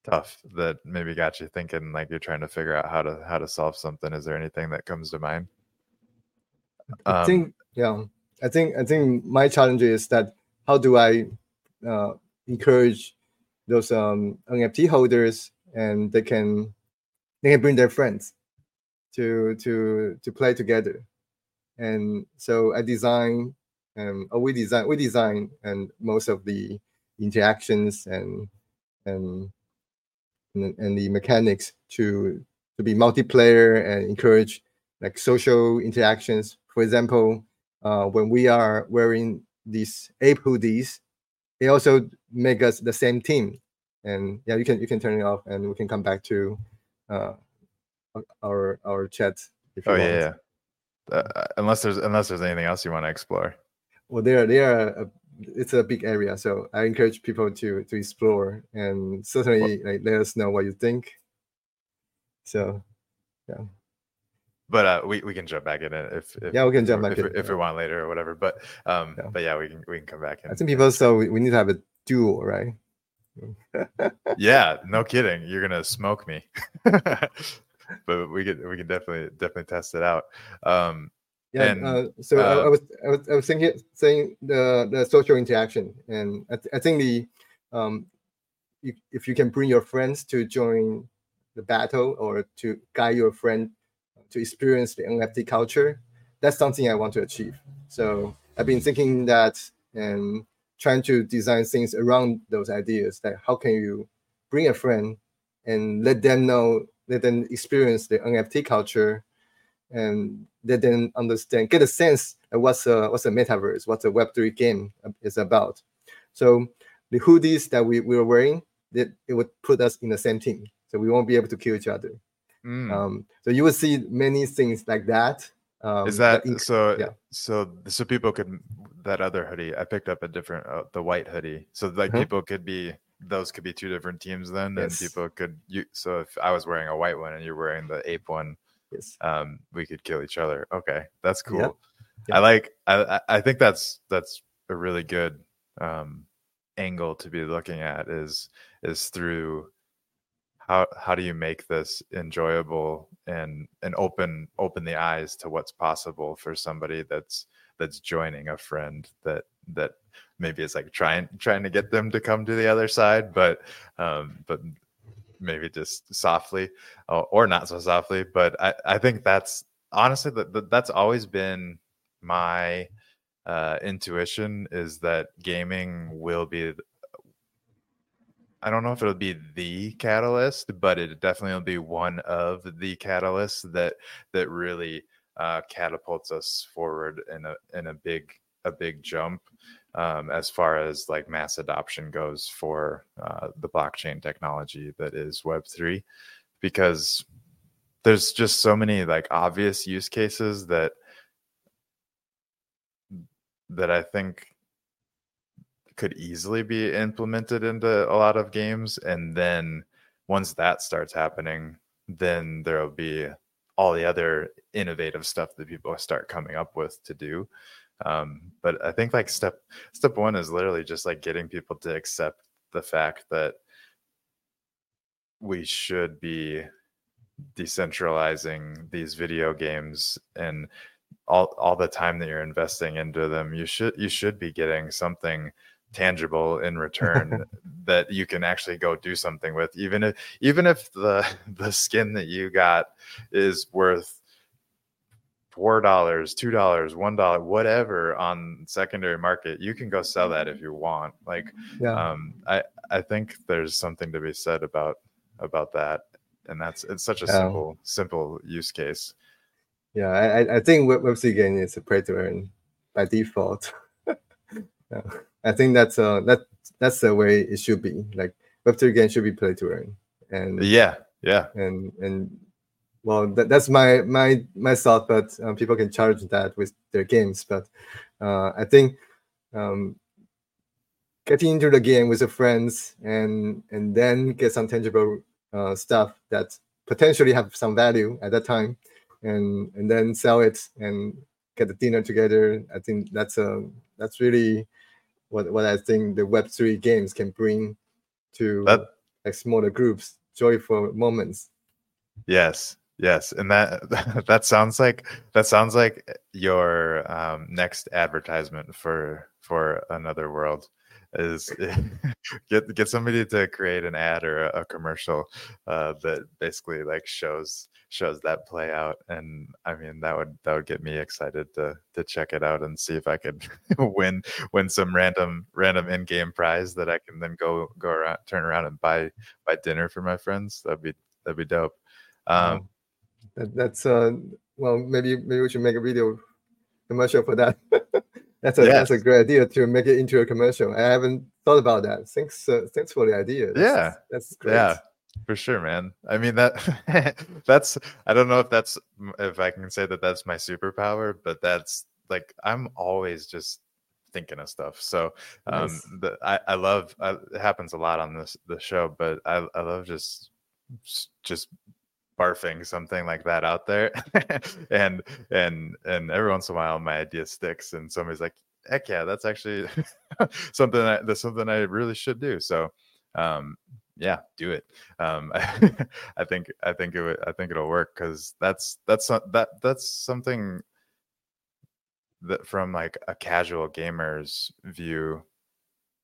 tough that maybe got you thinking like you're trying to figure out how to how to solve something? Is there anything that comes to mind? I Um, think yeah, I think I think my challenge is that how do I uh, encourage those um, NFT holders and they can they can bring their friends to to to play together, and so I design um, or we design we design and most of the interactions and and and, the mechanics to to be multiplayer and encourage like social interactions. For example, uh, when we are wearing these ape hoodies, they also make us the same team. And yeah, you can you can turn it off, and we can come back to uh, our our chat. If you oh want. yeah, yeah. Uh, unless there's unless there's anything else you want to explore Well, they are they are a, it's a big area, so I encourage people to to explore and certainly like let us know what you think. So yeah. but uh we, we can jump back in it if, if Yeah, we can jump back if, in, we- if we want later or whatever but um Yeah. but yeah we can we can come back in. I think people so we, we need to have a duel, right? yeah no kidding you're gonna smoke me but we could we can definitely definitely test it out um Yeah. And, uh, so I, I uh, was I was I was thinking saying the the social interaction, and I, th- I think the um, you, if you can bring your friends to join the battle or to guide your friend to experience the NFT culture, that's something I want to achieve. So I've been thinking that and trying to design things around those ideas. Like how can you bring a friend and let them know, let them experience the NFT culture, and let them understand, get a sense of what's a what's a metaverse, what's a Web three game is about. So the hoodies that we, we were wearing, that it would put us in the same team. So we won't be able to kill each other. mm. Um, so you will see many things like that. Um, is that so yeah. so so people could that other hoodie i picked up a different uh, the white hoodie so like Uh-huh. people could be those could be two different teams then Yes. and people could you so if i was wearing a white one and you're wearing the ape one yes, um we could kill each other okay that's cool Yep. i like I i think that's that's a really good um angle to be looking at is is through how how do you make this enjoyable and and open open the eyes to what's possible for somebody that's that's joining a friend that that maybe is like trying trying to get them to come to the other side but um but maybe just softly or, or not so softly but i i think that's honestly that- that's always been my uh intuition is that gaming will be I don't know if it'll be the catalyst, but it definitely will be one of the catalysts that that really uh, catapults us forward in a in a big a big jump um, as far as like mass adoption goes for uh, the blockchain technology that is Web three, because there's just so many like obvious use cases that that I think could easily be implemented into a lot of games and then once that starts happening then there'll be all the other innovative stuff that people start coming up with to do. Um, but i think like step step one is literally just like getting people to accept the fact that we should be decentralizing these video games and all all the time that you're investing into them you should you should be getting something tangible in return that you can actually go do something with even if even if the the skin that you got is worth four dollars two dollars one dollar whatever on secondary market you can go sell that if you want like yeah. um i i think there's something to be said about about that and that's it's such a Yeah. simple simple use case Yeah, I, I- think Web Web3 game is a play to earn by default. yeah. I think that's uh that that's the way it should be. Like Web3 game should be play to earn, and yeah yeah and and well, that, that's my my my thought. But um, people can charge that with their games. But uh, I think um, getting into the game with your friends and and then get some tangible uh, stuff that potentially have some value at that time, and and then sell it and get the dinner together. I think that's a that's really what what I think the Web three games can bring to That- like smaller groups, joyful moments. Yes, yes, and that that sounds like that sounds like your um, next advertisement for for another world is get get somebody to create an ad or a, a commercial uh, that basically like shows shows that play out and i mean that would that would get me excited to to check it out and see if i could win win some random random in-game prize that i can then go go around turn around and buy buy dinner for my friends. That'd be that'd be dope. Um That, that's uh well maybe maybe we should make a video. Commercial for that. That's a that's a great idea to make it into a commercial. I haven't thought about that. Thanks uh, thanks for the idea. That's, Yeah. that's great. Yeah, for sure, man. I mean that that's I don't know if that's if I can say that that's my superpower, but that's like I'm always just thinking of stuff. So um Nice. the, I I love I, it happens a lot on this the show, but I I love just just barfing something like that out there. And and and every once in a while my idea sticks and somebody's like heck yeah that's actually something that, that's something i really should do. So um yeah do it. Um i think i think it would i think it'll work because that's that's that that's something that from like a casual gamer's view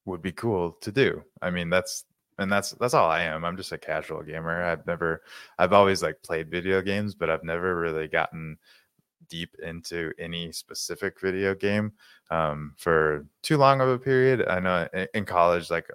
would be cool to do. I mean, that's and that's that's all I am. I'm just a casual gamer. I've never I've always like played video games, but I've never really gotten deep into any specific video game um, for too long of a period. I know in, college, like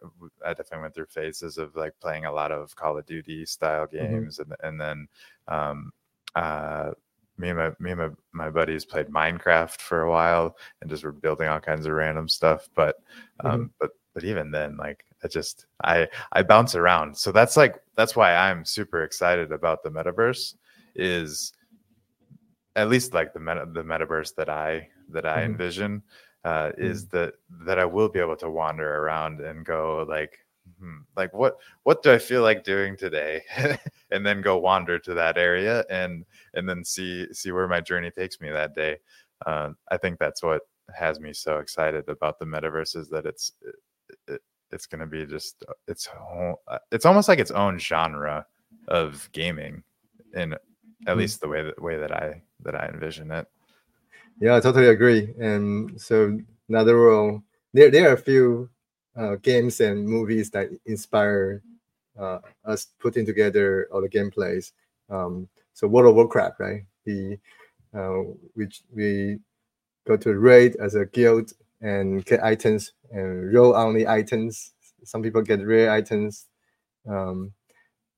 I definitely went through phases of like playing a lot of Call of Duty style mm-hmm. games, mm-hmm. and and then um, uh, me and my me and my, my buddies played Minecraft for a while and just were building all kinds of random stuff. But um, mm-hmm. but but even then, like I just I I bounce around. So that's like that's why I'm super excited about the metaverse. Is at least like the meta the metaverse that I that I mm-hmm. envision uh, is mm-hmm. that that I will be able to wander around and go like hmm, like what what do I feel like doing today, and then go wander to that area and and then see see where my journey takes me that day. Uh, I think that's what has me so excited about the metaverse is that it's it, it's going to be just uh, it's uh, it's almost like its own genre of gaming in at mm-hmm. least the way that way that I that I envision it. Yeah, I totally agree. And so Another World there there are a few uh, games and movies that inspire uh, us putting together all the gameplays. Um, so World of Warcraft, right? The uh, which we go to raid as a guild and get items and roll only items. Some people get rare items. Um,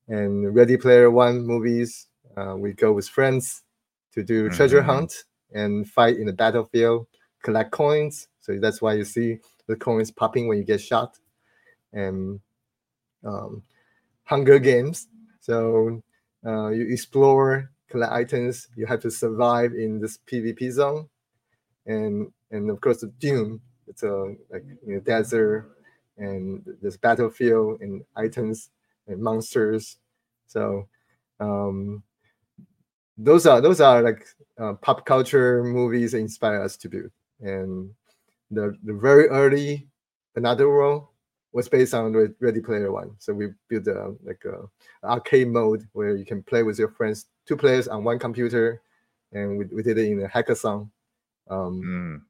and Ready Player One movies, uh, we go with friends to do mm-hmm. treasure hunt and fight in the battlefield, collect coins. So that's why you see the coins popping when you get shot. And um, Hunger Games. So uh, you explore, collect items. You have to survive in this PvP zone, and and of course the Dune. It's a like you know, desert, and this battlefield and items and monsters. So um, those are those are like uh, pop culture movies inspire us to build. And the the very early Another World was based on Ready Player One. So we built a like a arcade mode where you can play with your friends, two players on one computer, and we, we did it in a hackathon. Um, mm.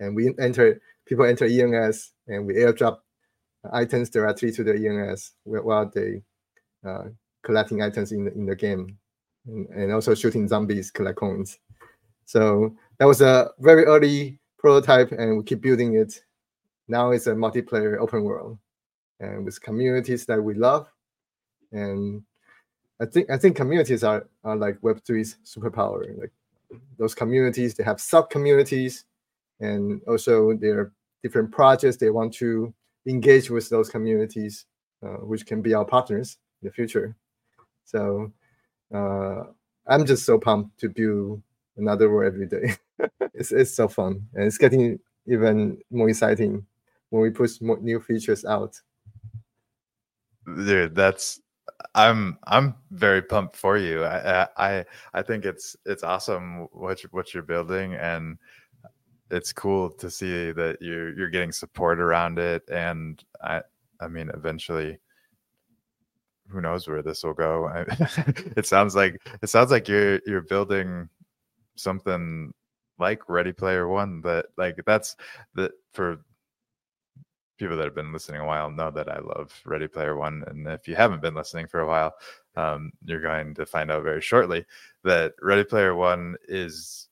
And we enter people enter ENS, and we airdrop items directly to the ENS while they uh, collecting items in the, in the game, and, and also shooting zombies, collect coins. So that was a very early prototype, and we keep building it now it's a multiplayer open world and with communities that we love. And I think I think communities are, are like Web3's superpower. Like those communities, they have sub communities, and also there are different projects they want to engage with those communities, uh, which can be our partners in the future. So uh, I'm just so pumped to build another world every day. it's it's so fun and it's getting even more exciting when we push more new features out. Dude, that's I'm I'm very pumped for you. I I I think it's it's awesome what you're, what you're building, and it's cool to see that you're you're getting support around it. And I I mean, eventually, who knows where this will go? It sounds like it sounds like you're you're building something like Ready Player One. That like that's that for people that have been listening a while know that I love Ready Player One, and if you haven't been listening for a while, um, you're going to find out very shortly that Ready Player One is.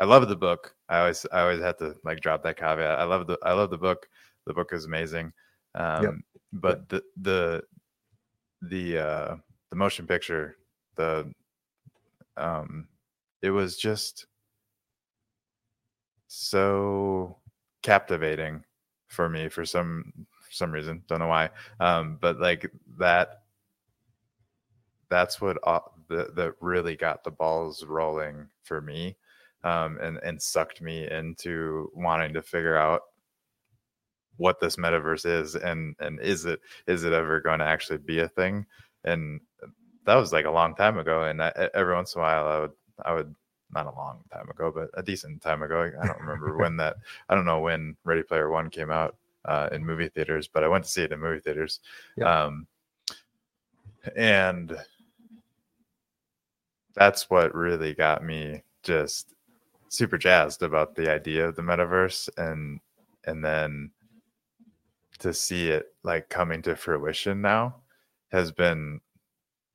I love the book. I always I always have to like drop that caveat. I love the I love the book. The book is amazing. Um, yep. But the the the uh, the motion picture, the um, it was just so captivating for me for some for some reason. Don't know why. Um, but like that that's what uh, the, that really got the balls rolling for me um, and and sucked me into wanting to figure out what this metaverse is and and is it is it ever going to actually be a thing and that was like a long time ago and I, every once in a while i would i would not a long time ago, but a decent time ago. I don't remember when that. I don't know when Ready Player One came out uh, in movie theaters, but I went to see it in movie theaters. Yeah. Um, and that's what really got me just super jazzed about the idea of the metaverse and and then to see it like coming to fruition now has been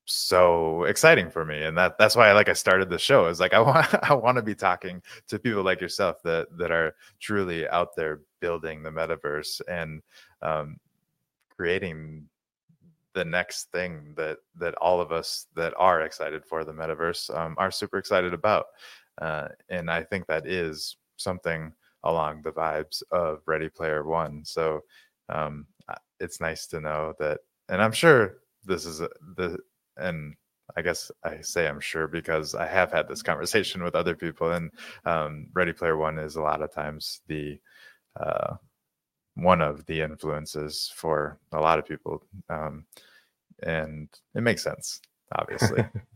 so exciting for me. And that that's why I like I started the show is like I want I want to be talking to people like yourself that that are truly out there building the metaverse and um, creating the next thing that that all of us that are excited for the metaverse um, are super excited about uh, and I think that is something along the vibes of Ready Player One so um, it's nice to know that and I'm sure this is the and I guess I say I'm sure because I have had this conversation with other people, and um, Ready Player One is a lot of times the uh, one of the influences for a lot of people, um, and it makes sense, obviously.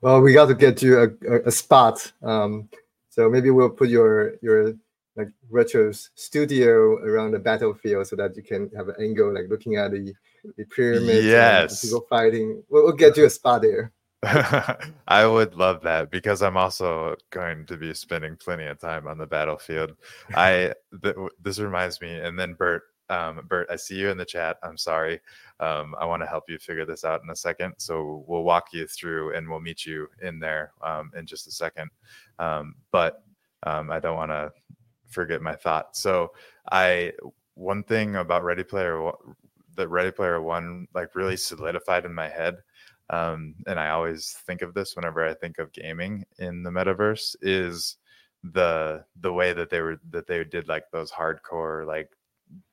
well, we got to get you a, a, a spot, um, so maybe we'll put your your like retro studio around the battlefield so that you can have an angle like looking at the the pyramids. Yes. people fighting. We'll, we'll get you a spot there. I would love that because I'm also going to be spending plenty of time on the battlefield. I th- this reminds me, and then Bert, um, Bert, I see you in the chat. I'm sorry. Um, I want to help you figure this out in a second. So we'll walk you through, and we'll meet you in there um, in just a second. Um, but um, I don't want to forget my thought. So I one thing about Ready Player that Ready Player One like really solidified in my head. Um, and I always think of this whenever I think of gaming in the metaverse is the the way that they were that they did like those hardcore like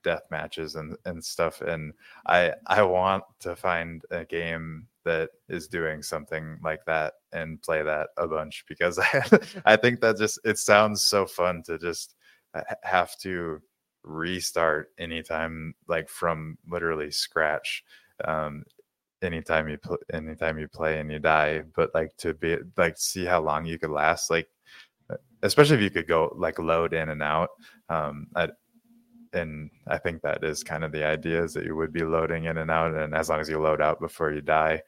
death matches and and stuff and i i want to find a game that is doing something like that and play that a bunch because i i think that just it sounds so fun to just have to restart anytime like from literally scratch um anytime you play anytime you play and you die but like to be like see how long you could last like especially if you could go like load in and out um I, and i think that is kind of the idea is that you would be loading in and out and as long as you load out before you die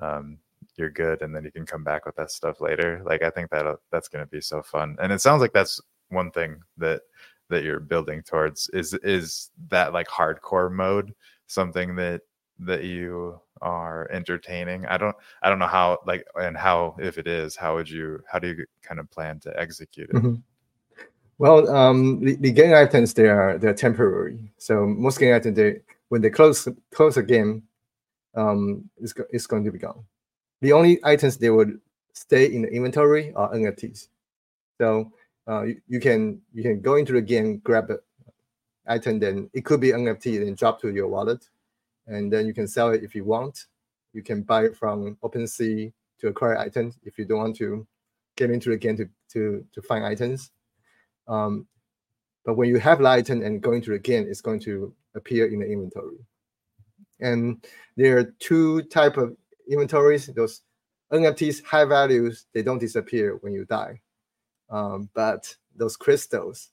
um you're good and then you can come back with that stuff later. Like i think that that's going to be so fun. And it sounds like that's one thing that that you're building towards. Is is that like hardcore mode something that that you are entertaining? I don't i don't know how like and how if it is how would you how do you kind of plan to execute it? Mm-hmm. Well um the, the game items they are they're temporary so most game items they when they close close a game um it's, it's going to be gone the only items they would stay in the inventory are nfts so uh, you, you, can you can go into the game, grab an item, then it could be NFT, then drop to your wallet, and then you can sell it if you want. You can buy it from OpenSea to acquire items if you don't want to get into the game to to to find items. Um, but when you have item and go into again, it's going to appear in the inventory. And there are two type of inventories. Those NFTs, high values, they don't disappear when you die. Um, but those crystals,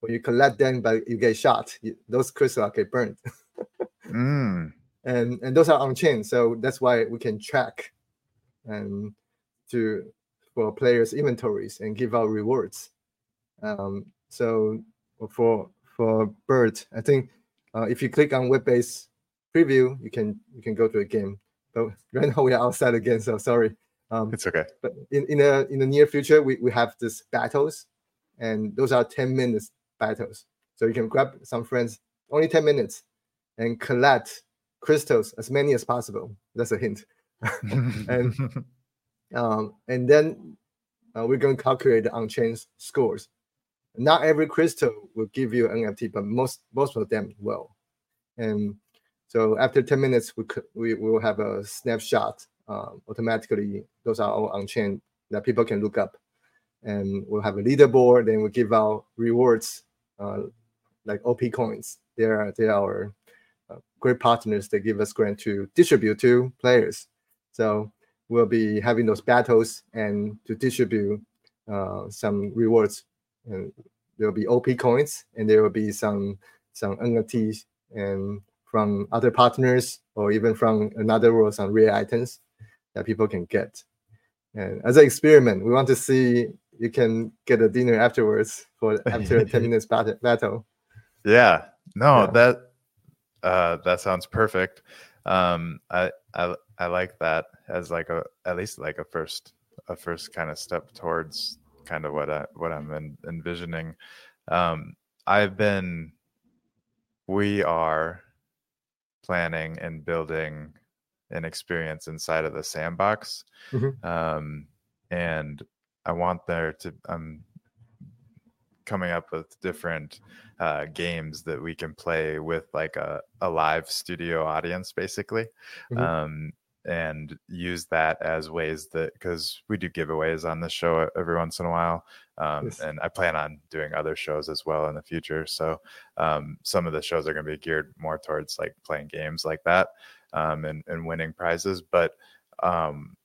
when you collect them, but you get shot, you, those crystals get burned. mm. And and those are on chain, so that's why we can track and to for players' inventories and give out rewards. Um, so for for Bert, I think uh, if you click on web-based preview, you can you can go to a game. But right now we are outside again, so sorry. Um, it's okay. But in in the in the near future, we, we have these battles, and those are ten minutes battles. So you can grab some friends, only ten minutes, and collect crystals as many as possible. That's a hint. and um, and then uh, we're going to calculate the on-chain scores. Not every crystal will give you an NFT, but most most of them will. And so after 10 minutes, we could, we will have a snapshot um, automatically those are all on chain that people can look up. And we'll have a leaderboard and we'll give out rewards uh, like op coins. They are they are uh, great partners. That give us grant to distribute to players. So we'll be having those battles and to distribute uh, some rewards and there will be op coins and there will be some some nfts and from other partners or even from another world some rare items that people can get. And as an experiment, we want to see you can get a dinner afterwards for after a 10 minutes bat- battle. Yeah. No, Yeah. that uh that sounds perfect. Um I I I like that as like a at least like a first a first kind of step towards kind of what I what I'm en- envisioning. Um I've been we are planning and building an experience inside of the sandbox. Mhm. Um and I want there to I'm coming up with different uh, games that we can play with like a, a live studio audience basically Mhm. um, and use that as ways that because we do giveaways on this show every once in a while um, Yes. and i plan on doing other shows as well in the future so um, some of the shows are going to be geared more towards like playing games like that um, and, and winning prizes but um,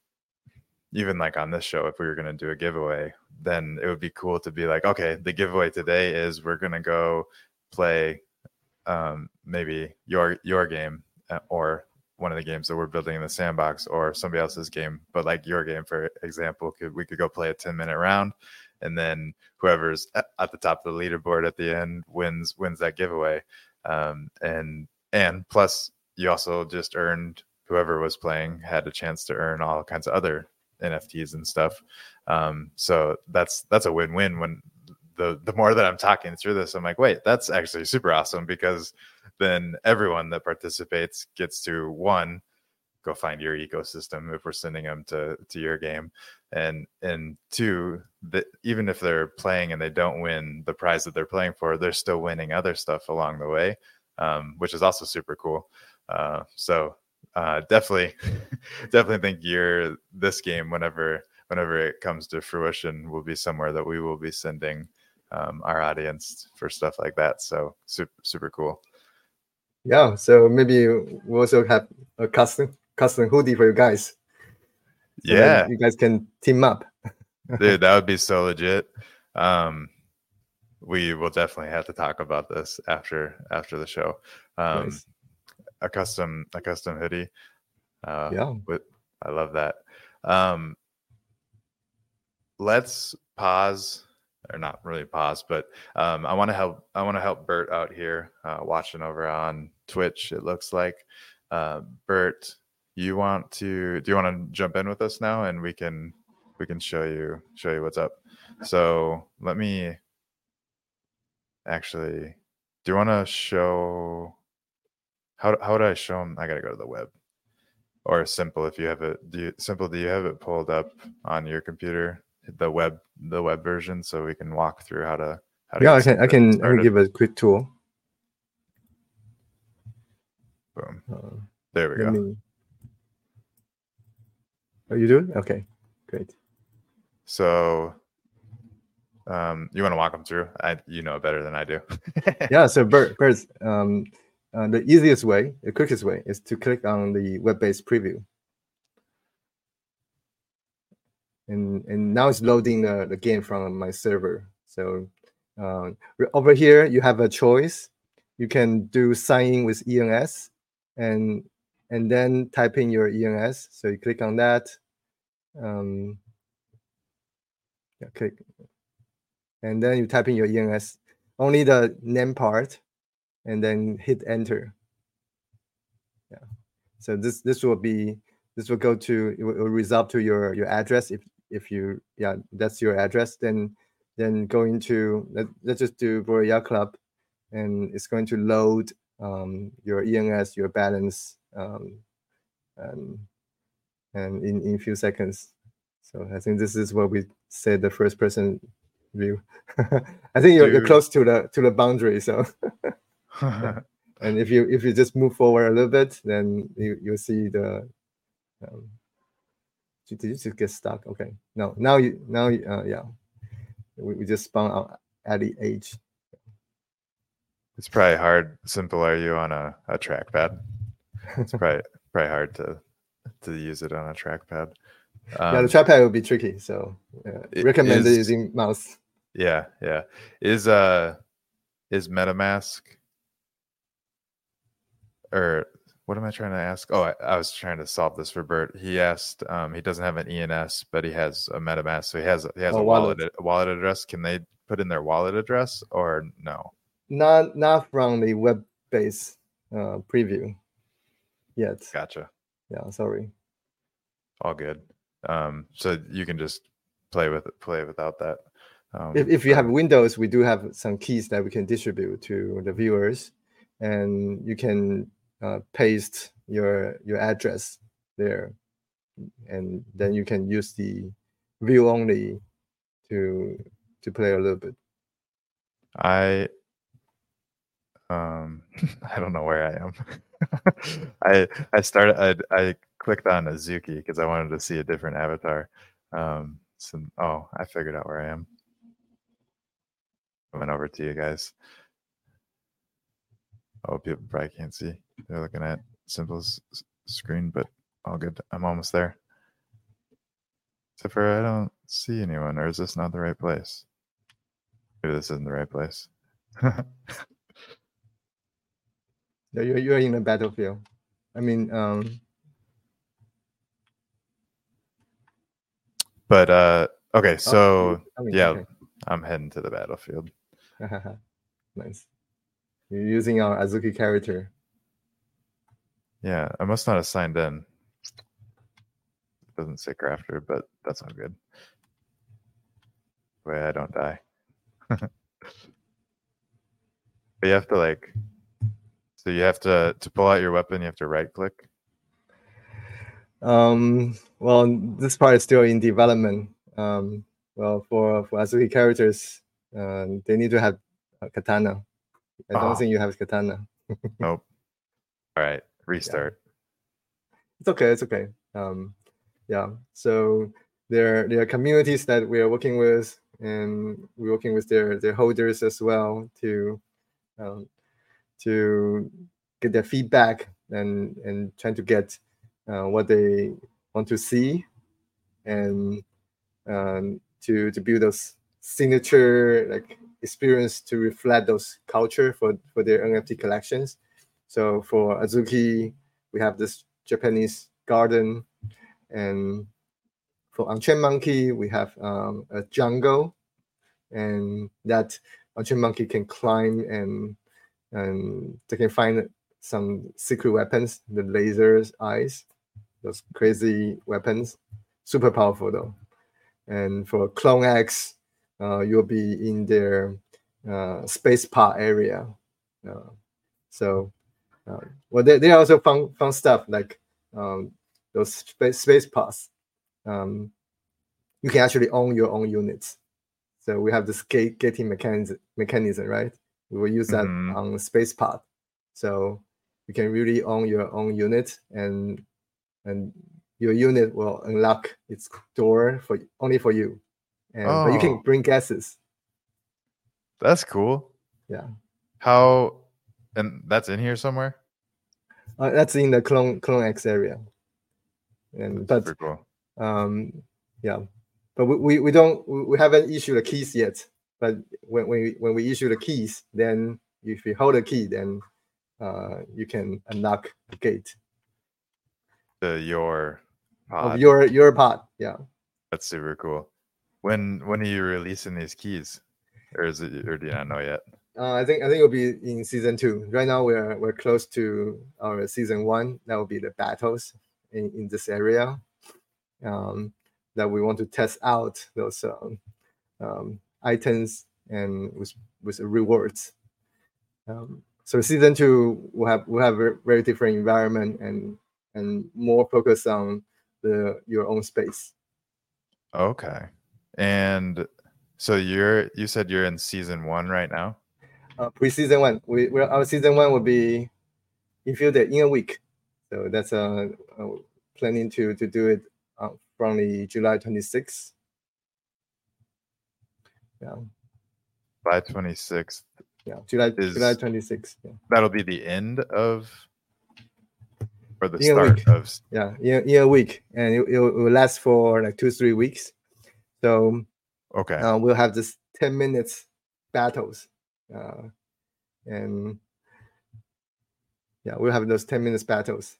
even like on this show, if we were going to do a giveaway, then it would be cool to be like, okay, the giveaway today is we're going to go play um, maybe your your game uh, or one of the games that we're building in the sandbox or somebody else's game, but like your game, for example, could we could go play a 10 minute round and then whoever's at the top of the leaderboard at the end wins wins that giveaway. Um, and and plus you also just earned whoever was playing had a chance to earn all kinds of other NFTs and stuff. Um, so that's that's a win-win. When the the more that I'm talking through this, I'm like, wait, that's actually super awesome because then everyone that participates gets to one go find your ecosystem if we're sending them to to your game. And and two that even if they're playing and they don't win the prize that they're playing for they're still winning other stuff along the way um, which is also super cool. Uh, so uh, definitely definitely think your this game whenever whenever it comes to fruition will be somewhere that we will be sending um, our audience for stuff like that so super super cool Yeah, so maybe we also have a custom custom hoodie for you guys. so yeah you guys can team up. dude that would be so legit um we will definitely have to talk about this after after the show um Nice. a custom a custom hoodie uh Yeah. with i love that um let's pause or not really pause but um i want to help i want to help bert out here uh watching over on twitch it looks like. Uh bert you want to do you want to jump in with us now and we can we can show you show you what's up? So let me actually do you want to show how how do i show them i gotta go to the web. Or simple if you have it do you simple do you have it pulled up on your computer the web the web version so we can walk through how to how to Yeah, I can I started- can I can give a quick tour. boom Uh, there we go me. Oh, you do? it? Okay, great. so um you want to walk them through i you know better than i do Yeah, so Bert, Bert, um, uh, the easiest way, the quickest way, is to click on the web-based preview. And and now it's loading the, the game from my server. So uh, over here you have a choice. You can do sign in with ENS, and and then type in your ENS. So you click on that. Um, yeah, click, and then you type in your ENS. Only the name part, and then hit enter. Yeah. So this this will be this will go to it will, result to your your address if if you yeah that's your address then then go into let, let's just do Royal Club and it's going to load um, your ENS your balance um, and and in in a few seconds. So I think this is what we said the first person view. I think you're, you're close to the to the boundary. So and if you if you just move forward a little bit, then you you'll see the. Um, did you just get stuck? Okay, no, now you now you, uh, yeah, we, we just spun out at the age. it's probably hard simple are you on a, a trackpad it's probably probably hard to to use it on a trackpad yeah, the Um, trackpad will be tricky, so uh, it recommend is- using mouse. Yeah, yeah. Is uh is MetaMask or what am I trying to ask? Oh, I, I, was trying to solve this for Bert. He asked, um, he doesn't have an ENS, but he has a MetaMask, so he has he has oh, a wallet. wallet a wallet address. Can they put in their wallet address or no? Not not from the web based uh, preview yet. Gotcha. Yeah, sorry. All good. Um, so you can just play with it, play without that. Um, if, if you have Windows, we do have some keys that we can distribute to the viewers, and you can uh, paste your your address there, and then you can use the view only to to play a little bit. I um I don't know where I am. I I started I I clicked on Azuki because I wanted to see a different avatar. Um so oh I figured out where I am. I went over to you guys. Oh, people probably can't see. They're looking at Simple's screen, but all good. I'm almost there. Except for I don't see anyone, or is this not the right place? Maybe this isn't the right place. You're you're in a battlefield. I mean, um, but uh, okay, oh, so oh, yeah, okay. I'm heading to the battlefield. nice. You're using our Azuki character. Yeah, I must not have signed in. It doesn't say Krafter, but that's all good. Way I don't die. but you have to like so you have to to pull out your weapon, you have to right click. Um well this part is still in development. Um well for for Azuki characters, uh, they need to have a katana I don't oh. think you have katana. nope. All right, restart. Yeah. It's okay. It's okay. Um, yeah. So there there are communities that we are working with, and we're working with their their holders as well to um, to get their feedback and and trying to get uh, what they want to see, and um, to to build those signature like experience to reflect those culture for for their NFT collections. So for Azuki, we have this Japanese garden, and for Onchain Monkey, we have um, a jungle, and that Onchain Monkey can climb and and they can find some secret weapons, the lasers eyes, those crazy weapons, super powerful though. And for Clone X, uh, you'll be in their uh, space pod area. Uh, so, uh, well, they, they also fun fun stuff like um, those space space pods. Um, you can actually own your own units. So we have this gate gating mechanism, mechanism, right? We will use that mm-hmm. on space pod. So you can really own your own unit and and your unit will unlock its door for only for you and oh. but you can oh. bring guesses. That's cool. Yeah. How and that's in here somewhere? Uh, that's in the clone clone X area. And but cool. um yeah. But we, we, we don't we haven't issued the keys yet. But when, when we when we issue the keys, then if you hold the key, then uh, you can unlock the gate. The your pod. Of your your pod, yeah. That's super cool. When when are you releasing these keys, or is it, or do you not know yet? Uh, I think I think it'll be in season two. Right now we're we're close to our season one. That will be the battles in, in this area. Um, that we want to test out those um, um, items and with with rewards. Um, so season two will have will have a very different environment and and more focus on the your own space. Okay. And so you're you said you're in season one right now. Uh, pre-season one. We we our season one will be infused in a week. So that's uh, uh planning to to do it uh, from the July 26th. Yeah. July 26th. Yeah, July is, July 26th. Yeah. That'll be the end of or the in start of yeah in, in a week and it, it will last for like two three weeks so okay, uh, we'll have this ten minutes battles, uh, and yeah, we'll have those 10 minutes battles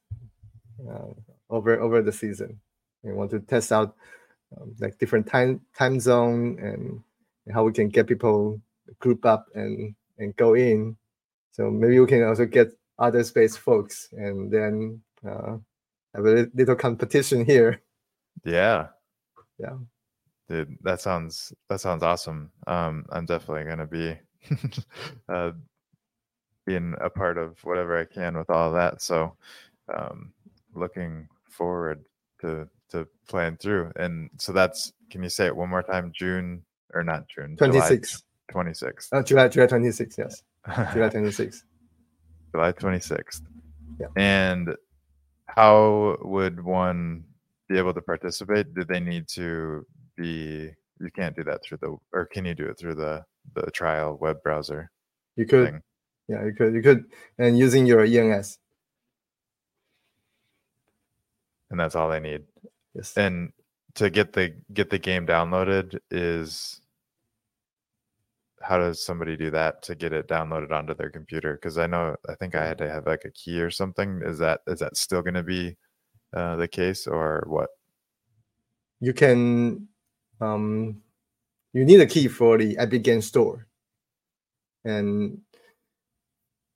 uh, over over the season. We want to test out um, like different time time zone and, and how we can get people group up and and go in. So maybe we can also get other space folks and then uh, have a little competition here. Yeah. Yeah. Dude, that sounds that sounds awesome. Um, I'm definitely gonna be uh, being a part of whatever I can with all that. So, um, looking forward to to playing through. And so that's can you say it one more time? June or not June? Twenty six. Twenty six. Uh, July July twenty six. Yes. July twenty six. July twenty sixth. Yeah. And how would one be able to participate? Do they need to be? You can't do that through the, or can you do it through the the trial web browser? You could. thing? Yeah, you could. You could, and using your ENS. and that's all they need. Yes. And to get the get the game downloaded is how does somebody do that to get it downloaded onto their computer? Because I know I think I had to have like a key or something. Is that is that still going to be uh, the case or what? you can um you need a key for the epic game store and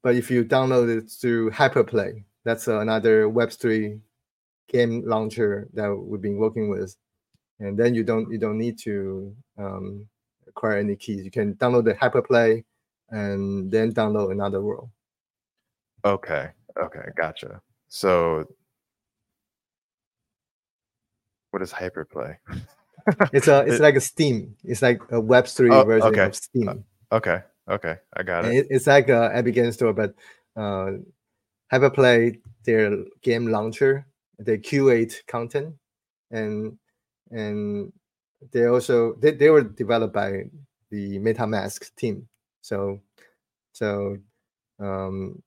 but if you download it through hyperplay that's another web3 game launcher that we've been working with and then you don't you don't need to um, acquire any keys you can download the hyperplay and then download another world Okay, okay, gotcha. So, what is hyperplay? it's a it's It- like a steam it's like a web3 Oh, version okay. of steam okay, okay, I got it. it, it's like a Epic Game Store, but uh, Hyperplay their game launcher, they curate content, and and they also they, they were developed by the MetaMask team. So so um,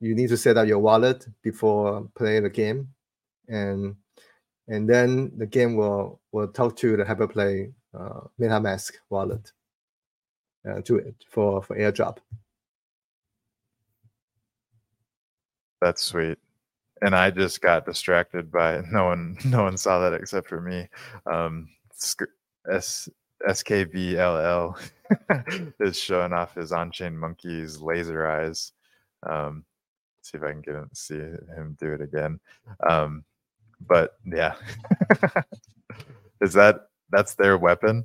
you need to set up your wallet before playing the game, and and then the game will will talk to the Hyperplay uh, MetaMask wallet uh, to it for for airdrop. That's sweet. And I just got distracted by no one. No one saw that except for me. Um, is showing off his on-chain monkey's laser eyes. Um, see if I can get him see him do it again. Um, but yeah, is that that's their weapon?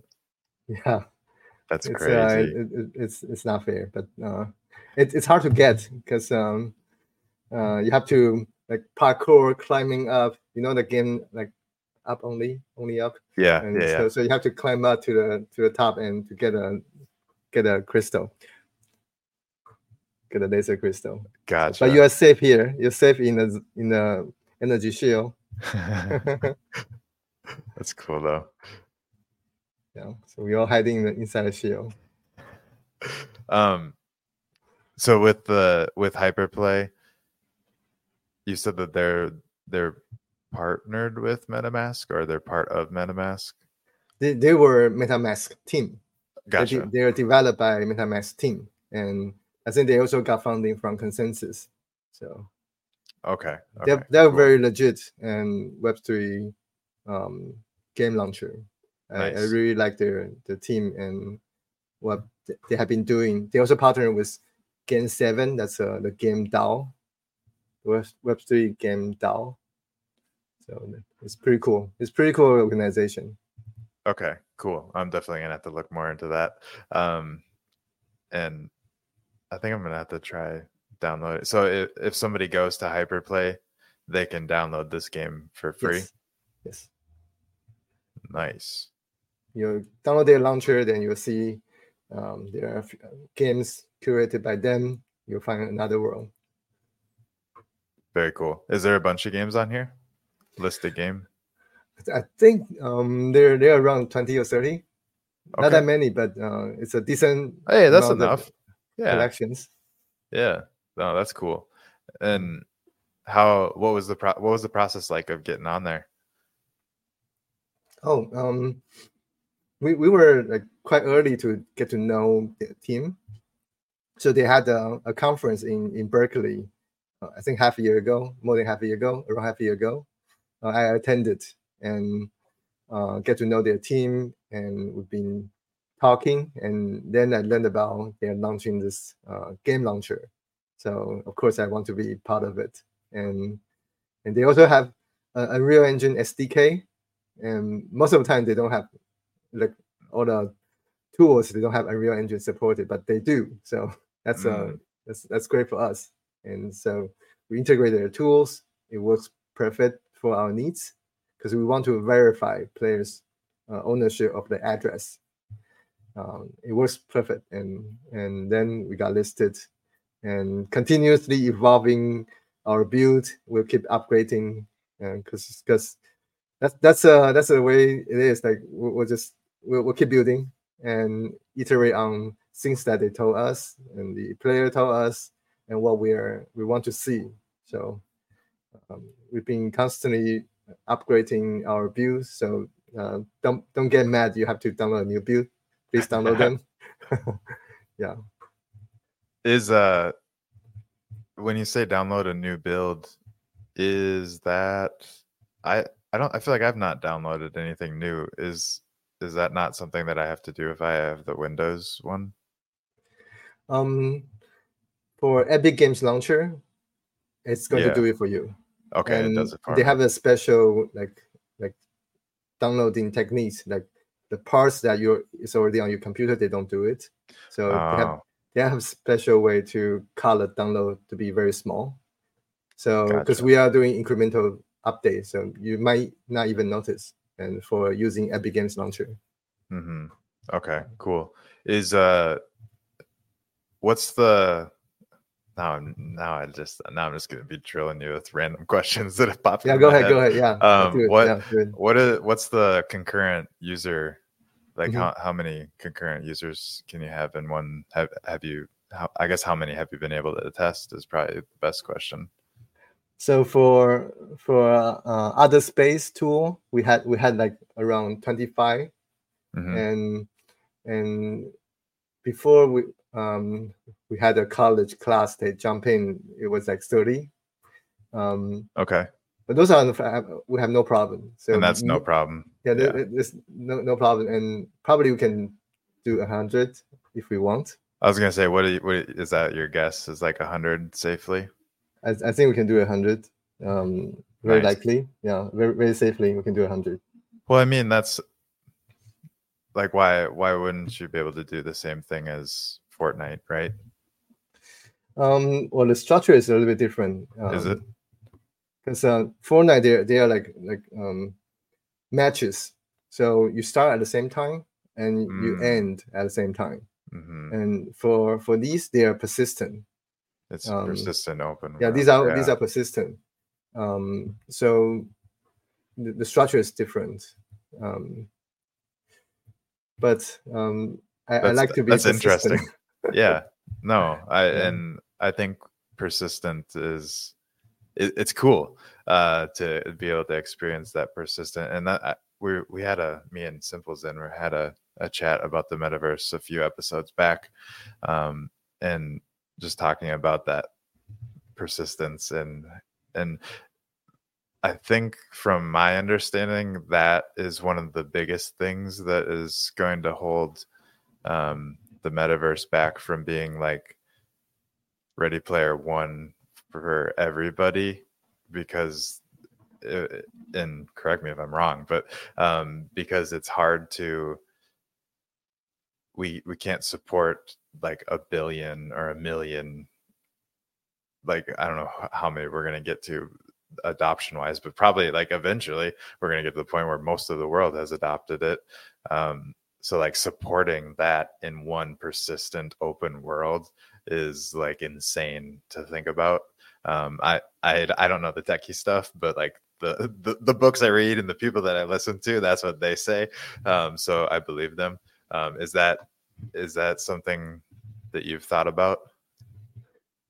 Yeah, That's it's crazy. uh, it, it- it's it's not fair, but uh, it, it's hard to get because um, uh, you have to like parkour climbing up. You know the game like up only, only up, yeah, and yeah, so yeah. so you have to climb up to the to the top and to get a get a crystal, get a laser crystal. Gotcha. But you are safe here. You're safe in the in the energy shield. That's cool though. Yeah, so we all hiding in the inside the shield. um so with the with hyperplay you said that they're they're partnered with metamask or they're part of metamask They, they were MetaMask team. Gotcha They're developed by MetaMask team, and I think they also got funding from ConsenSys. So okay, they're okay, they're cool. very legit and Web three um, game launcher. I, I really like their the team and what they have been doing. They also partner with Game7. That's uh, the game DAO, Web Web three game DAO. So it's pretty cool. It's pretty cool organization. okay cool i'm definitely gonna have to look more into that um and i think i'm gonna have to try download it so if, if somebody goes to hyperplay they can download this game for free Yes. yes. nice you download their launcher, then you'll see um, there are games curated by them. You'll find another world. very cool is there a bunch of games on here listed game I think um, they're they're around twenty or thirty. Not that many, but uh, it's a decent. Hey, that's enough. Yeah, Collections. yeah. No, that's cool. And how? What was the pro- what was the process like of getting on there? Oh, um, we we were like quite early to get to know the team. So they had a, a conference in in Berkeley uh, I think half a year ago, more than half a year ago, around half a year ago. Uh, I attended and uh, get to know their team, and we've been talking. And then I learned about they're launching this uh, game launcher. So of course, I want to be part of it. And and they also have a Unreal Engine SDK, and most of the time they don't have like all the tools. They don't have Unreal Engine supported, but they do. So that's mm. uh that's that's great for us. And so we integrate their tools. It works perfect for our needs because we want to verify players' uh, ownership of the address. Um, it works perfect, and and then we got listed, and continuously evolving our build. We'll keep upgrading, because uh, because that's that's uh that's the way it is. Like we'll, we'll just we'll, we'll keep building and iterate on things that they told us and the player told us and what we are we want to see. So um, we've been constantly upgrading our builds. So uh, don't don't get mad. You have to download a new build. Please download them. yeah. Is uh when you say download a new build, is that I I don't I feel like I've not downloaded anything new. Is is that not something that I have to do if I have the Windows one? Um, for Epic Games Launcher, it's going yeah. to do it for you. Okay, and it does it they have a special like like downloading techniques like the parts that you're it's already on your computer they don't do it so oh. They, have, they have a special way to color download to be very small so because gotcha. we are doing incremental updates so you might not even notice and for using epic games launcher mm-hmm. okay cool is uh what's the now I'm now I just now I'm just gonna be drilling you with random questions that have popped. Up. Yeah, go ahead, head. go ahead. Yeah. Um, what yeah, what is what's the concurrent user? Like mm-hmm. how, how many concurrent users can you have in one? Have have you? How, I guess how many have you been able to test is probably the best question. So for for uh, other space tool, we had we had like around 25, mm-hmm. and and before we um, we had a college class they jump in it was like 30 um, okay but those are we have no problem so and that's no problem yeah, yeah. there's no, no problem and probably we can do a 100 if we want i was gonna say what, you, what is that your guess is like a 100 safely i, I think we can do a 100 um, very nice. likely yeah very, very safely we can do a 100 well i mean that's like why why wouldn't you be able to do the same thing as Fortnite, right? Um, well, the structure is a little bit different. Um, is it? Because uh, Fortnite, they they are like like um, matches. So you start at the same time and mm. you end at the same time. Mm-hmm. And for for these, they are persistent. It's um, persistent open. Yeah, these are yeah. these are persistent. Um, so the, the structure is different. Um, but um, I, I like to be. That's persistent. interesting. yeah no i yeah. and i think persistent is it, it's cool uh to be able to experience that persistent and that we we had a me and simple zen we had a, a chat about the metaverse a few episodes back um and just talking about that persistence and and I think from my understanding, that is one of the biggest things that is going to hold um, the metaverse back from being like Ready Player One for everybody because it, and correct me if I'm wrong, but um, because it's hard to we we can't support like a billion or a million like I don't know how many we're gonna get to adoption wise, but probably like eventually we're gonna get to the point where most of the world has adopted it. Um, so like supporting that in one persistent open world is like insane to think about um, I, I i don't know the techie stuff but like the, the, the books i read and the people that i listen to that's what they say um, so i believe them um, is that is that something that you've thought about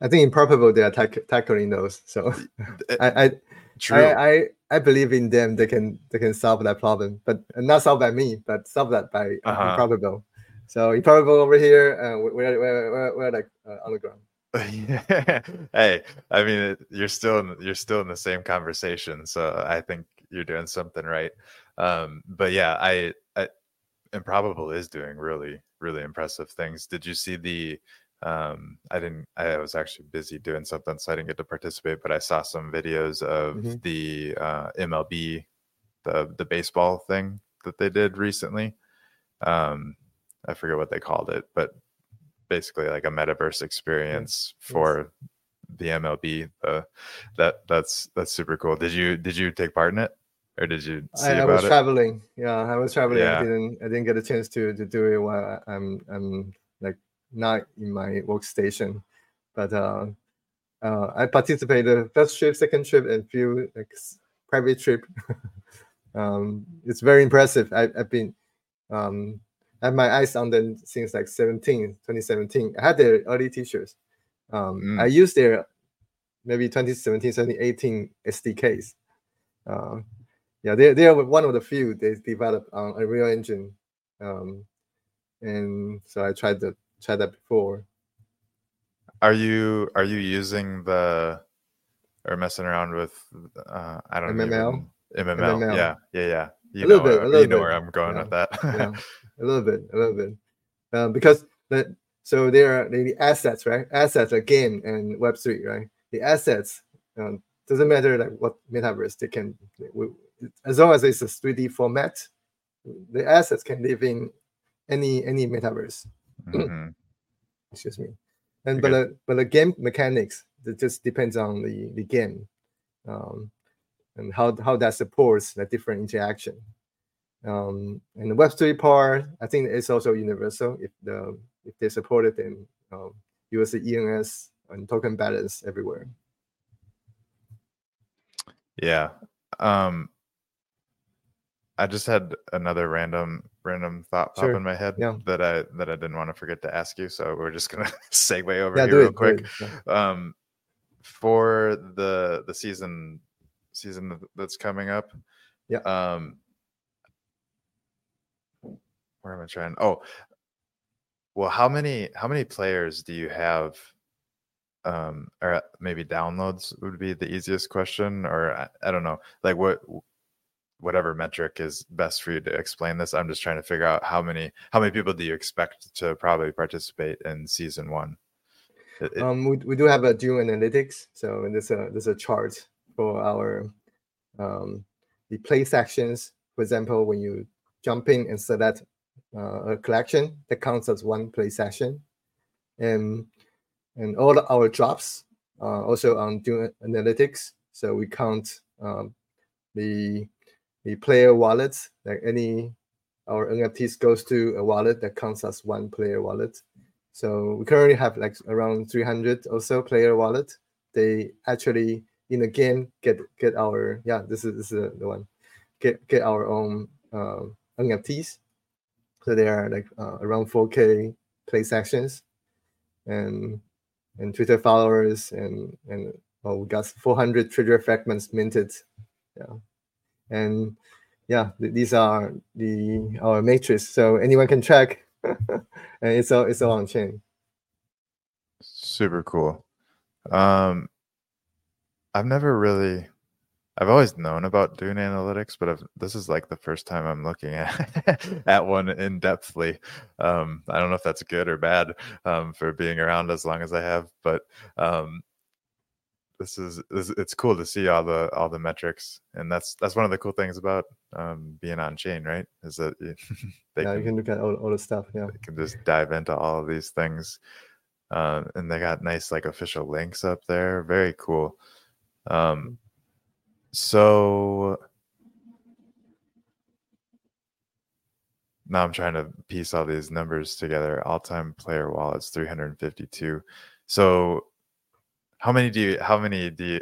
i think Improbable they are tackling those so I, I True. I, I, I believe in them. They can they can solve that problem, but not solve by me, but solve that by uh, uh-huh. Improbable. So Improbable over here, uh, we're, we're, we're, we're like uh, on the ground. hey, I mean, you're still in, you're still in the same conversation, so I think you're doing something right. Um, but yeah, I, I Improbable is doing really really impressive things. Did you see the? Um, I didn't. I was actually busy doing something, so I didn't get to participate. But I saw some videos of mm-hmm. the uh, MLB, the the baseball thing that they did recently. Um, I forget what they called it, but basically like a metaverse experience for the MLB. Uh, that that's that's super cool. Did you did you take part in it? or did you I, I, was it? traveling yeah i was traveling yeah. i didn't i didn't get a chance to to do it while i'm i'm like not in my workstation but uh, uh i participated first trip second trip and few like private trip um it's very impressive I, i've been um I have my eyes on them since like 17 2017 i had their early t-shirts um mm. i used their maybe 2017 2018 sdks uh, yeah, they they are one of the few they developed on Unreal Engine, um, and so I tried to try that before. Are you are you using the or messing around with uh, I don't MML? Even, MML? MML, yeah, yeah, yeah. You a know, little bit, a little you know bit. where I'm going yeah. with that. yeah, a little bit, a little bit, um, because the so there are the assets, right? Assets are game and Web three, right? The assets um, doesn't matter like what metaverse they can. We, as long as it's a 3D format, the assets can live in any any metaverse. Mm-hmm. Excuse me. And okay. but the, but the game mechanics it just depends on the the game, um, and how how that supports the different interaction. Um, and the Web3 part, I think it's also universal. If the if they support it, then um, you will see ENS and token balance everywhere. Yeah. Um, I just had another random random thought pop sure. in my head yeah. that I that I didn't want to forget to ask you. So we're just gonna segue over yeah, here real it, quick. Yeah. Um, for the the season season that's coming up. Yeah. Um, where am I trying? Oh, well, how many how many players do you have? Um, or maybe downloads would be the easiest question, or I, I don't know, like what whatever metric is best for you to explain this. I'm just trying to figure out how many how many people do you expect to probably participate in season one? It, it, um, we, we do have a Dune Analytics, so there's a there's a chart for our um, the play sections. For example, when you jump in and select uh, a collection, that counts as one play session, and and all our drops are also on Dune Analytics. So we count um, the the player wallets, like any our NFTs goes to a wallet that counts as one player wallet. So we currently have like around 300 or so player wallet. They actually in the game get get our yeah this is this is the one get get our own uh, NFTs. So they are like uh, around 4K play sections, and and Twitter followers and and well, we got 400 Twitter fragments minted. Yeah. And yeah th- these are the our matrix. So anyone can track. And it's all it's all on chain. Super cool. Um i've never really i've always known about Dune Analytics but I've, this is like the first time i'm looking at at one in depthly um i don't know if that's good or bad um for being around as long as i have but um this is, it's cool to see all the all the metrics and that's that's one of the cool things about um, being on chain right? Is that they yeah, can, you can look at all, all the stuff yeah. they can just dive into all of these things uh, and they got nice like official links up there. Very cool. Um mm-hmm. So now i'm trying to piece all these numbers together all-time player wallets 352 so how many do you? How many do you?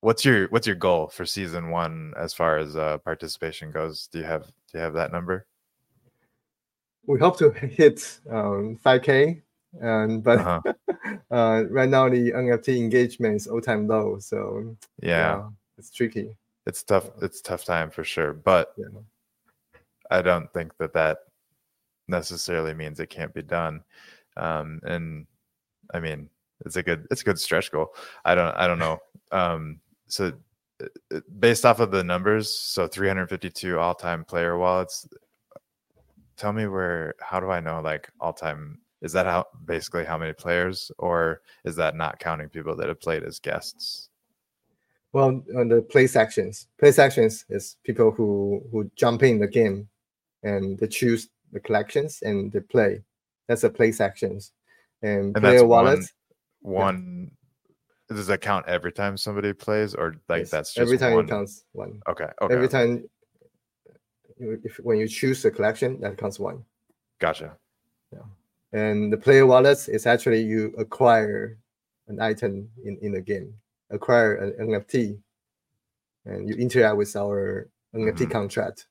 What's your What's your goal for season one as far as uh, participation goes? Do you have Do you have that number? We hope to hit um, 5k, and but uh-huh. uh, right now the NFT engagement is all time low, so yeah, yeah it's tricky. It's tough. It's tough time for sure, but yeah. I don't think that that necessarily means it can't be done. Um, and I mean, it's a good it's a good stretch goal. I don't I don't know. Um, so uh, based off of the numbers, so 352 all time player wallets. Tell me where. How do I know like all time? Is that how basically how many players, or is that not counting people that have played as guests? Well, on the play sections, play sections is people who who jump in the game, and they choose the collections and they play. That's the play sections, and, And player wallets One does that count every time somebody plays, or like yes, that's just every time one? it counts one. Okay. Okay. Every time, if when you choose the collection, that counts one. Gotcha. Yeah. And the player wallets is actually you acquire an item in, in the game, acquire an NFT, and you interact with our NFT Mhm. contract.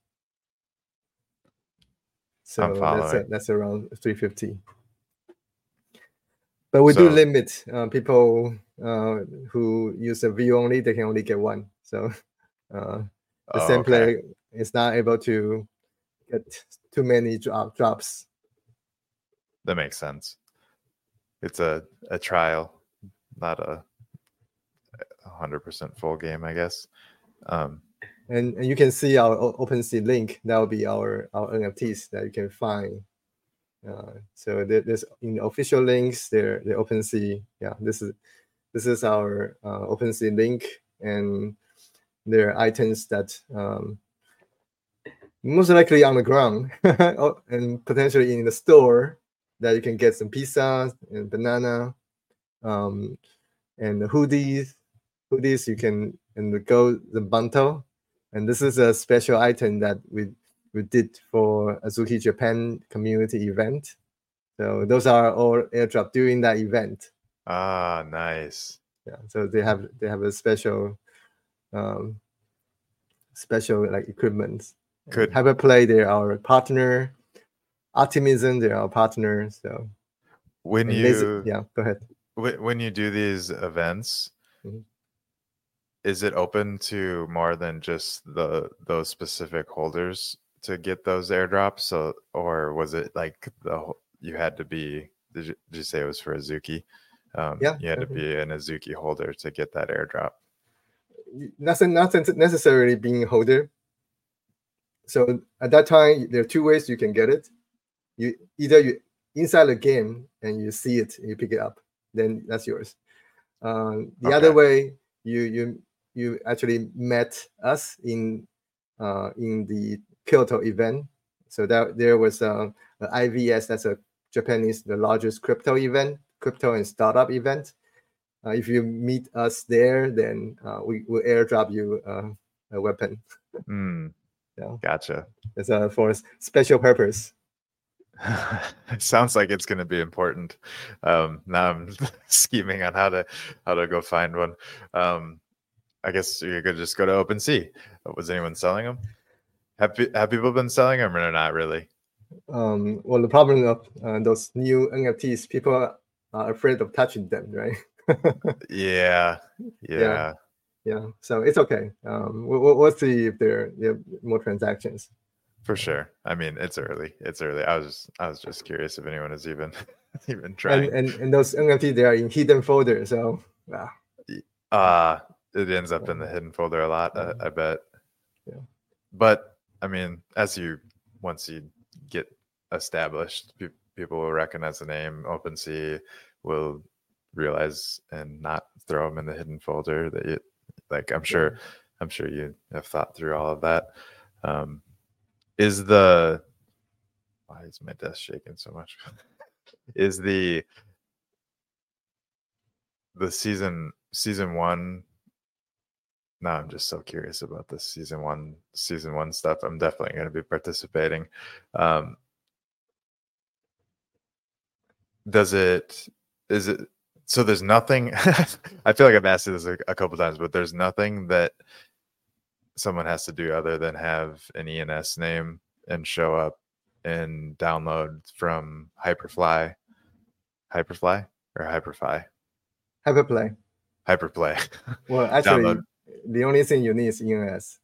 So that's a, that's around 350. But we do limit uh, people uh, who use a view only, they can only get one. So uh, the Oh, same okay. player is not able to get too many drop, drops. That makes sense. It's a a trial, not a hundred percent full game, I guess. Um, and, and you can see our OpenSea link. That will be our our NFTs that you can find. Uh, so there, there's in official links there the OpenSea. Yeah, this is this is our uh, OpenSea link, and there are items that um, most likely on the ground oh, and potentially in the store that you can get some pizza and banana, um, and hoodies. Hoodies you can and the go the bundle and this is a special item that we we did for Azuki Japan community event. So those are all airdrop during that event. ah, nice. Yeah. So they have they have a special um special like equipment. Could- Hyperplay, they're our partner. Optimism, they're our partner. So When and you yeah, go ahead. wh- when you do these events, Mhm. Is it open to more than just the those specific holders to get those airdrops? So, or was it like the you had to be? Did you, did you say it was for Azuki? Um, Yeah, you had to be an Azuki holder to get that airdrop. nothing nothing necessarily being a holder so at that time there are two ways you can get it you either you inside the game and you see it and you pick it up then that's yours um, the other way you you you actually met us in uh, in the kyoto event so that there was a, a ivs that's a japanese the largest crypto event crypto and startup event uh, if you meet us there, then uh, we will airdrop you uh, a weapon. Hmm. Yeah. Gotcha. It's uh, for special purpose. it sounds like it's going to be important. Um, now I'm scheming on how to how to go find one. Um, I guess you could just go to OpenSea. Was anyone selling them? Have have people been selling them or not really? Um, well, the problem of uh, those new NFTs, people are, afraid of touching them, right? Yeah, yeah. yeah, so it's okay. Um, we'll, we'll- see if there, are more transactions. for sure. I mean, it's early. It's early. I was I was just curious if anyone is even even trying. And, and and those NFT they are in hidden folders, so ah, Uh it ends up in the hidden folder a lot, I, I bet. Yeah. But I mean, as you once you get established, pe- people will recognize the name. OpenSea will realize and not throw them in the hidden folder. That you like. I'm sure. I'm sure you have thought through all of that. Um, is the why is my desk shaking so much? is the the season season one now i'm just so curious about this season one season one stuff i'm definitely going to be participating um does it is it so there's nothing i feel like i've asked you this a, a couple times but there's nothing that someone has to do other than have an ens name and show up and download from hyperfly hyperfly or hyperfy Hyperplay. hyperplay Well, actually, Download. The only thing you need is ENS,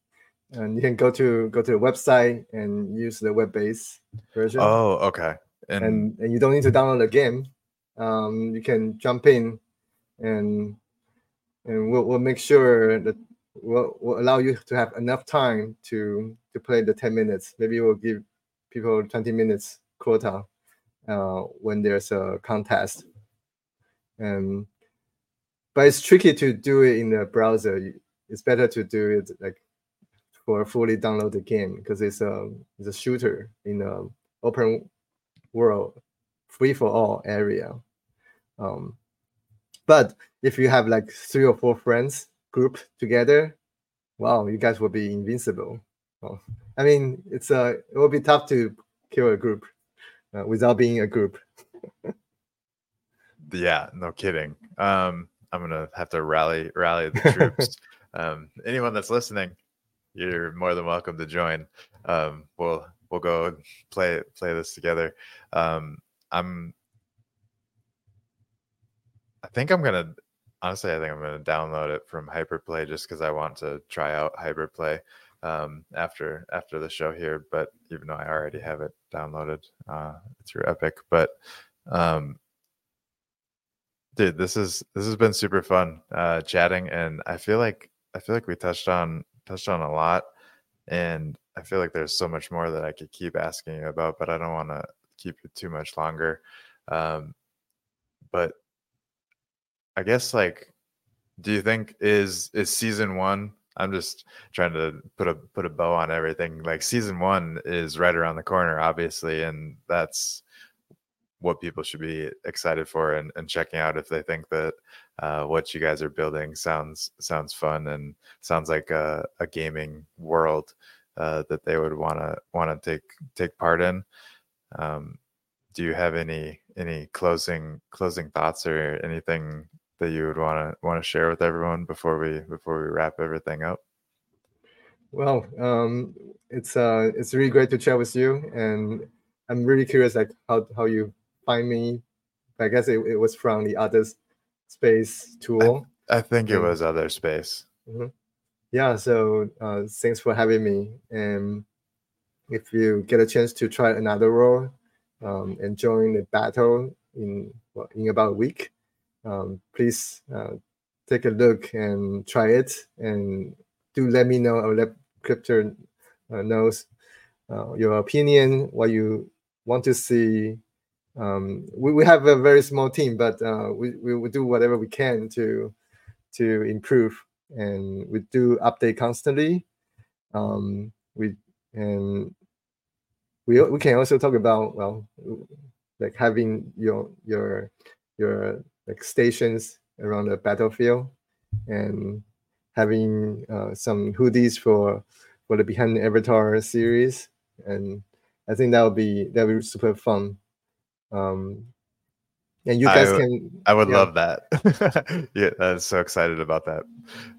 and you can go to go to the website and use the web-based version. oh okay and, and and you don't need to download the game. Um, you can jump in and and we'll, we'll make sure that we'll, we'll allow you to have enough time to to play the 10 minutes. Maybe we'll give people 20 minutes quota uh, when there's a contest. And but it's tricky to do it in the browser. It's better to do it like for a fully downloaded game because it's a it's a shooter in a open world, free for all area. Um, but if you have like three or four friends group together, wow, you guys will be invincible. Well, I mean, it's a uh, it will be tough to kill a group uh, without being a group. yeah, no kidding. Um, I'm gonna have to rally rally the troops. Um, anyone that's listening, you're more than welcome to join. Um, we'll we'll go play play this together. Um, I'm. I think I'm gonna honestly. I think I'm gonna download it from Hyperplay just because I want to try out Hyperplay um, after after the show here. But even though I already have it downloaded uh, through Epic, but um, dude, this is this has been super fun uh, chatting, and I feel like I feel like we touched on touched on a lot, and I feel like there's so much more that I could keep asking you about, but I don't want to keep it too much longer. Um, but I guess like, do you think is is season one I'm just trying to put a put a bow on everything. Like season one is right around the corner, obviously, and that's what people should be excited for and, and checking out if they think that uh, what you guys are building sounds sounds fun and sounds like a, a gaming world uh, that they would want to want to take take part in. Um, do you have any any closing closing thoughts or anything that you would want to want to share with everyone before we before we wrap everything up? Well, um, it's uh, it's really great to chat with you, and I'm really curious like how how you find me. I guess it, it was from the other space tool. I, I think it was other space. Mm-hmm. Yeah. So uh, thanks for having me. And if you get a chance to try Another World um, and join the battle in in about a week, um, please uh, take a look and try it and do let me know or let Krafter uh, knows uh, your opinion what you want to see um, we, we have a very small team but uh, we, we will do whatever we can to to improve. And we do update constantly. Um, we and we, we can also talk about well like having your your your like stations around the battlefield and having uh, some hoodies for for the behind the avatar series. And i think that would be that would be super fun um and you guys I, can i would yeah. love that yeah i'm so excited about that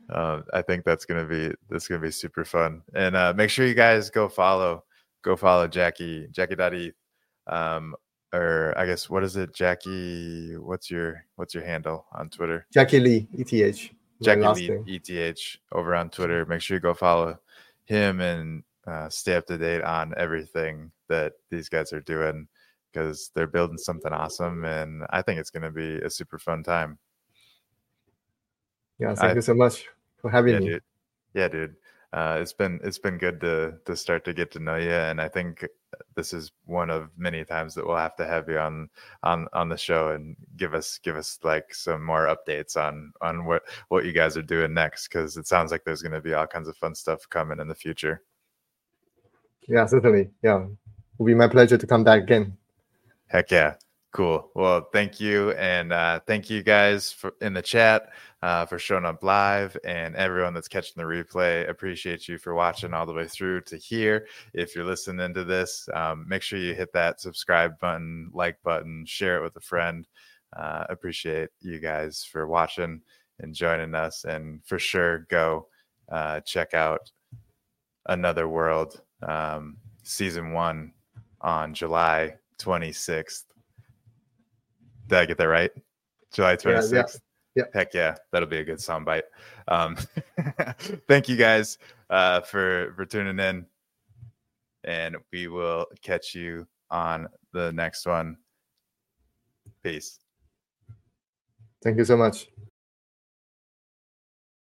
uh, i think that's gonna be that's gonna be super fun and uh, make sure you guys go follow go follow jackie jackie.eth um, or I guess what is it, Jackie? What's your what's your handle on Twitter? Jackie Lee ETH. Jackie Lee ETH over on Twitter. Make sure you go follow him and uh, stay up to date on everything that these guys are doing because they're building something awesome, and I think it's going to be a super fun time. Yeah, thank I, you so much for having yeah, me. Dude. Yeah, dude uh, it's been it's been good to to start to get to know you, and I think this is one of many times that we'll have to have you on on on the show and give us give us like some more updates on on what what you guys are doing next because it sounds like there's going to be all kinds of fun stuff coming in the future. Yeah, certainly. Yeah, it will be my pleasure to come back again. Heck yeah. Cool. Well, thank you. And uh, thank you guys for in the chat uh, for showing up live and everyone that's catching the replay. Appreciate you for watching all the way through to here. If you're listening to this, um, make sure you hit that subscribe button, like button, share it with a friend. Uh, appreciate you guys for watching and joining us. And for sure, go uh, check out Another World um, season one on July 26th did I get that right? July 26th. Yeah, yeah. yeah. Heck yeah, that'll be a good soundbite. Um, thank you guys uh, for for tuning in, and we will catch you on the next one. Peace. Thank you so much.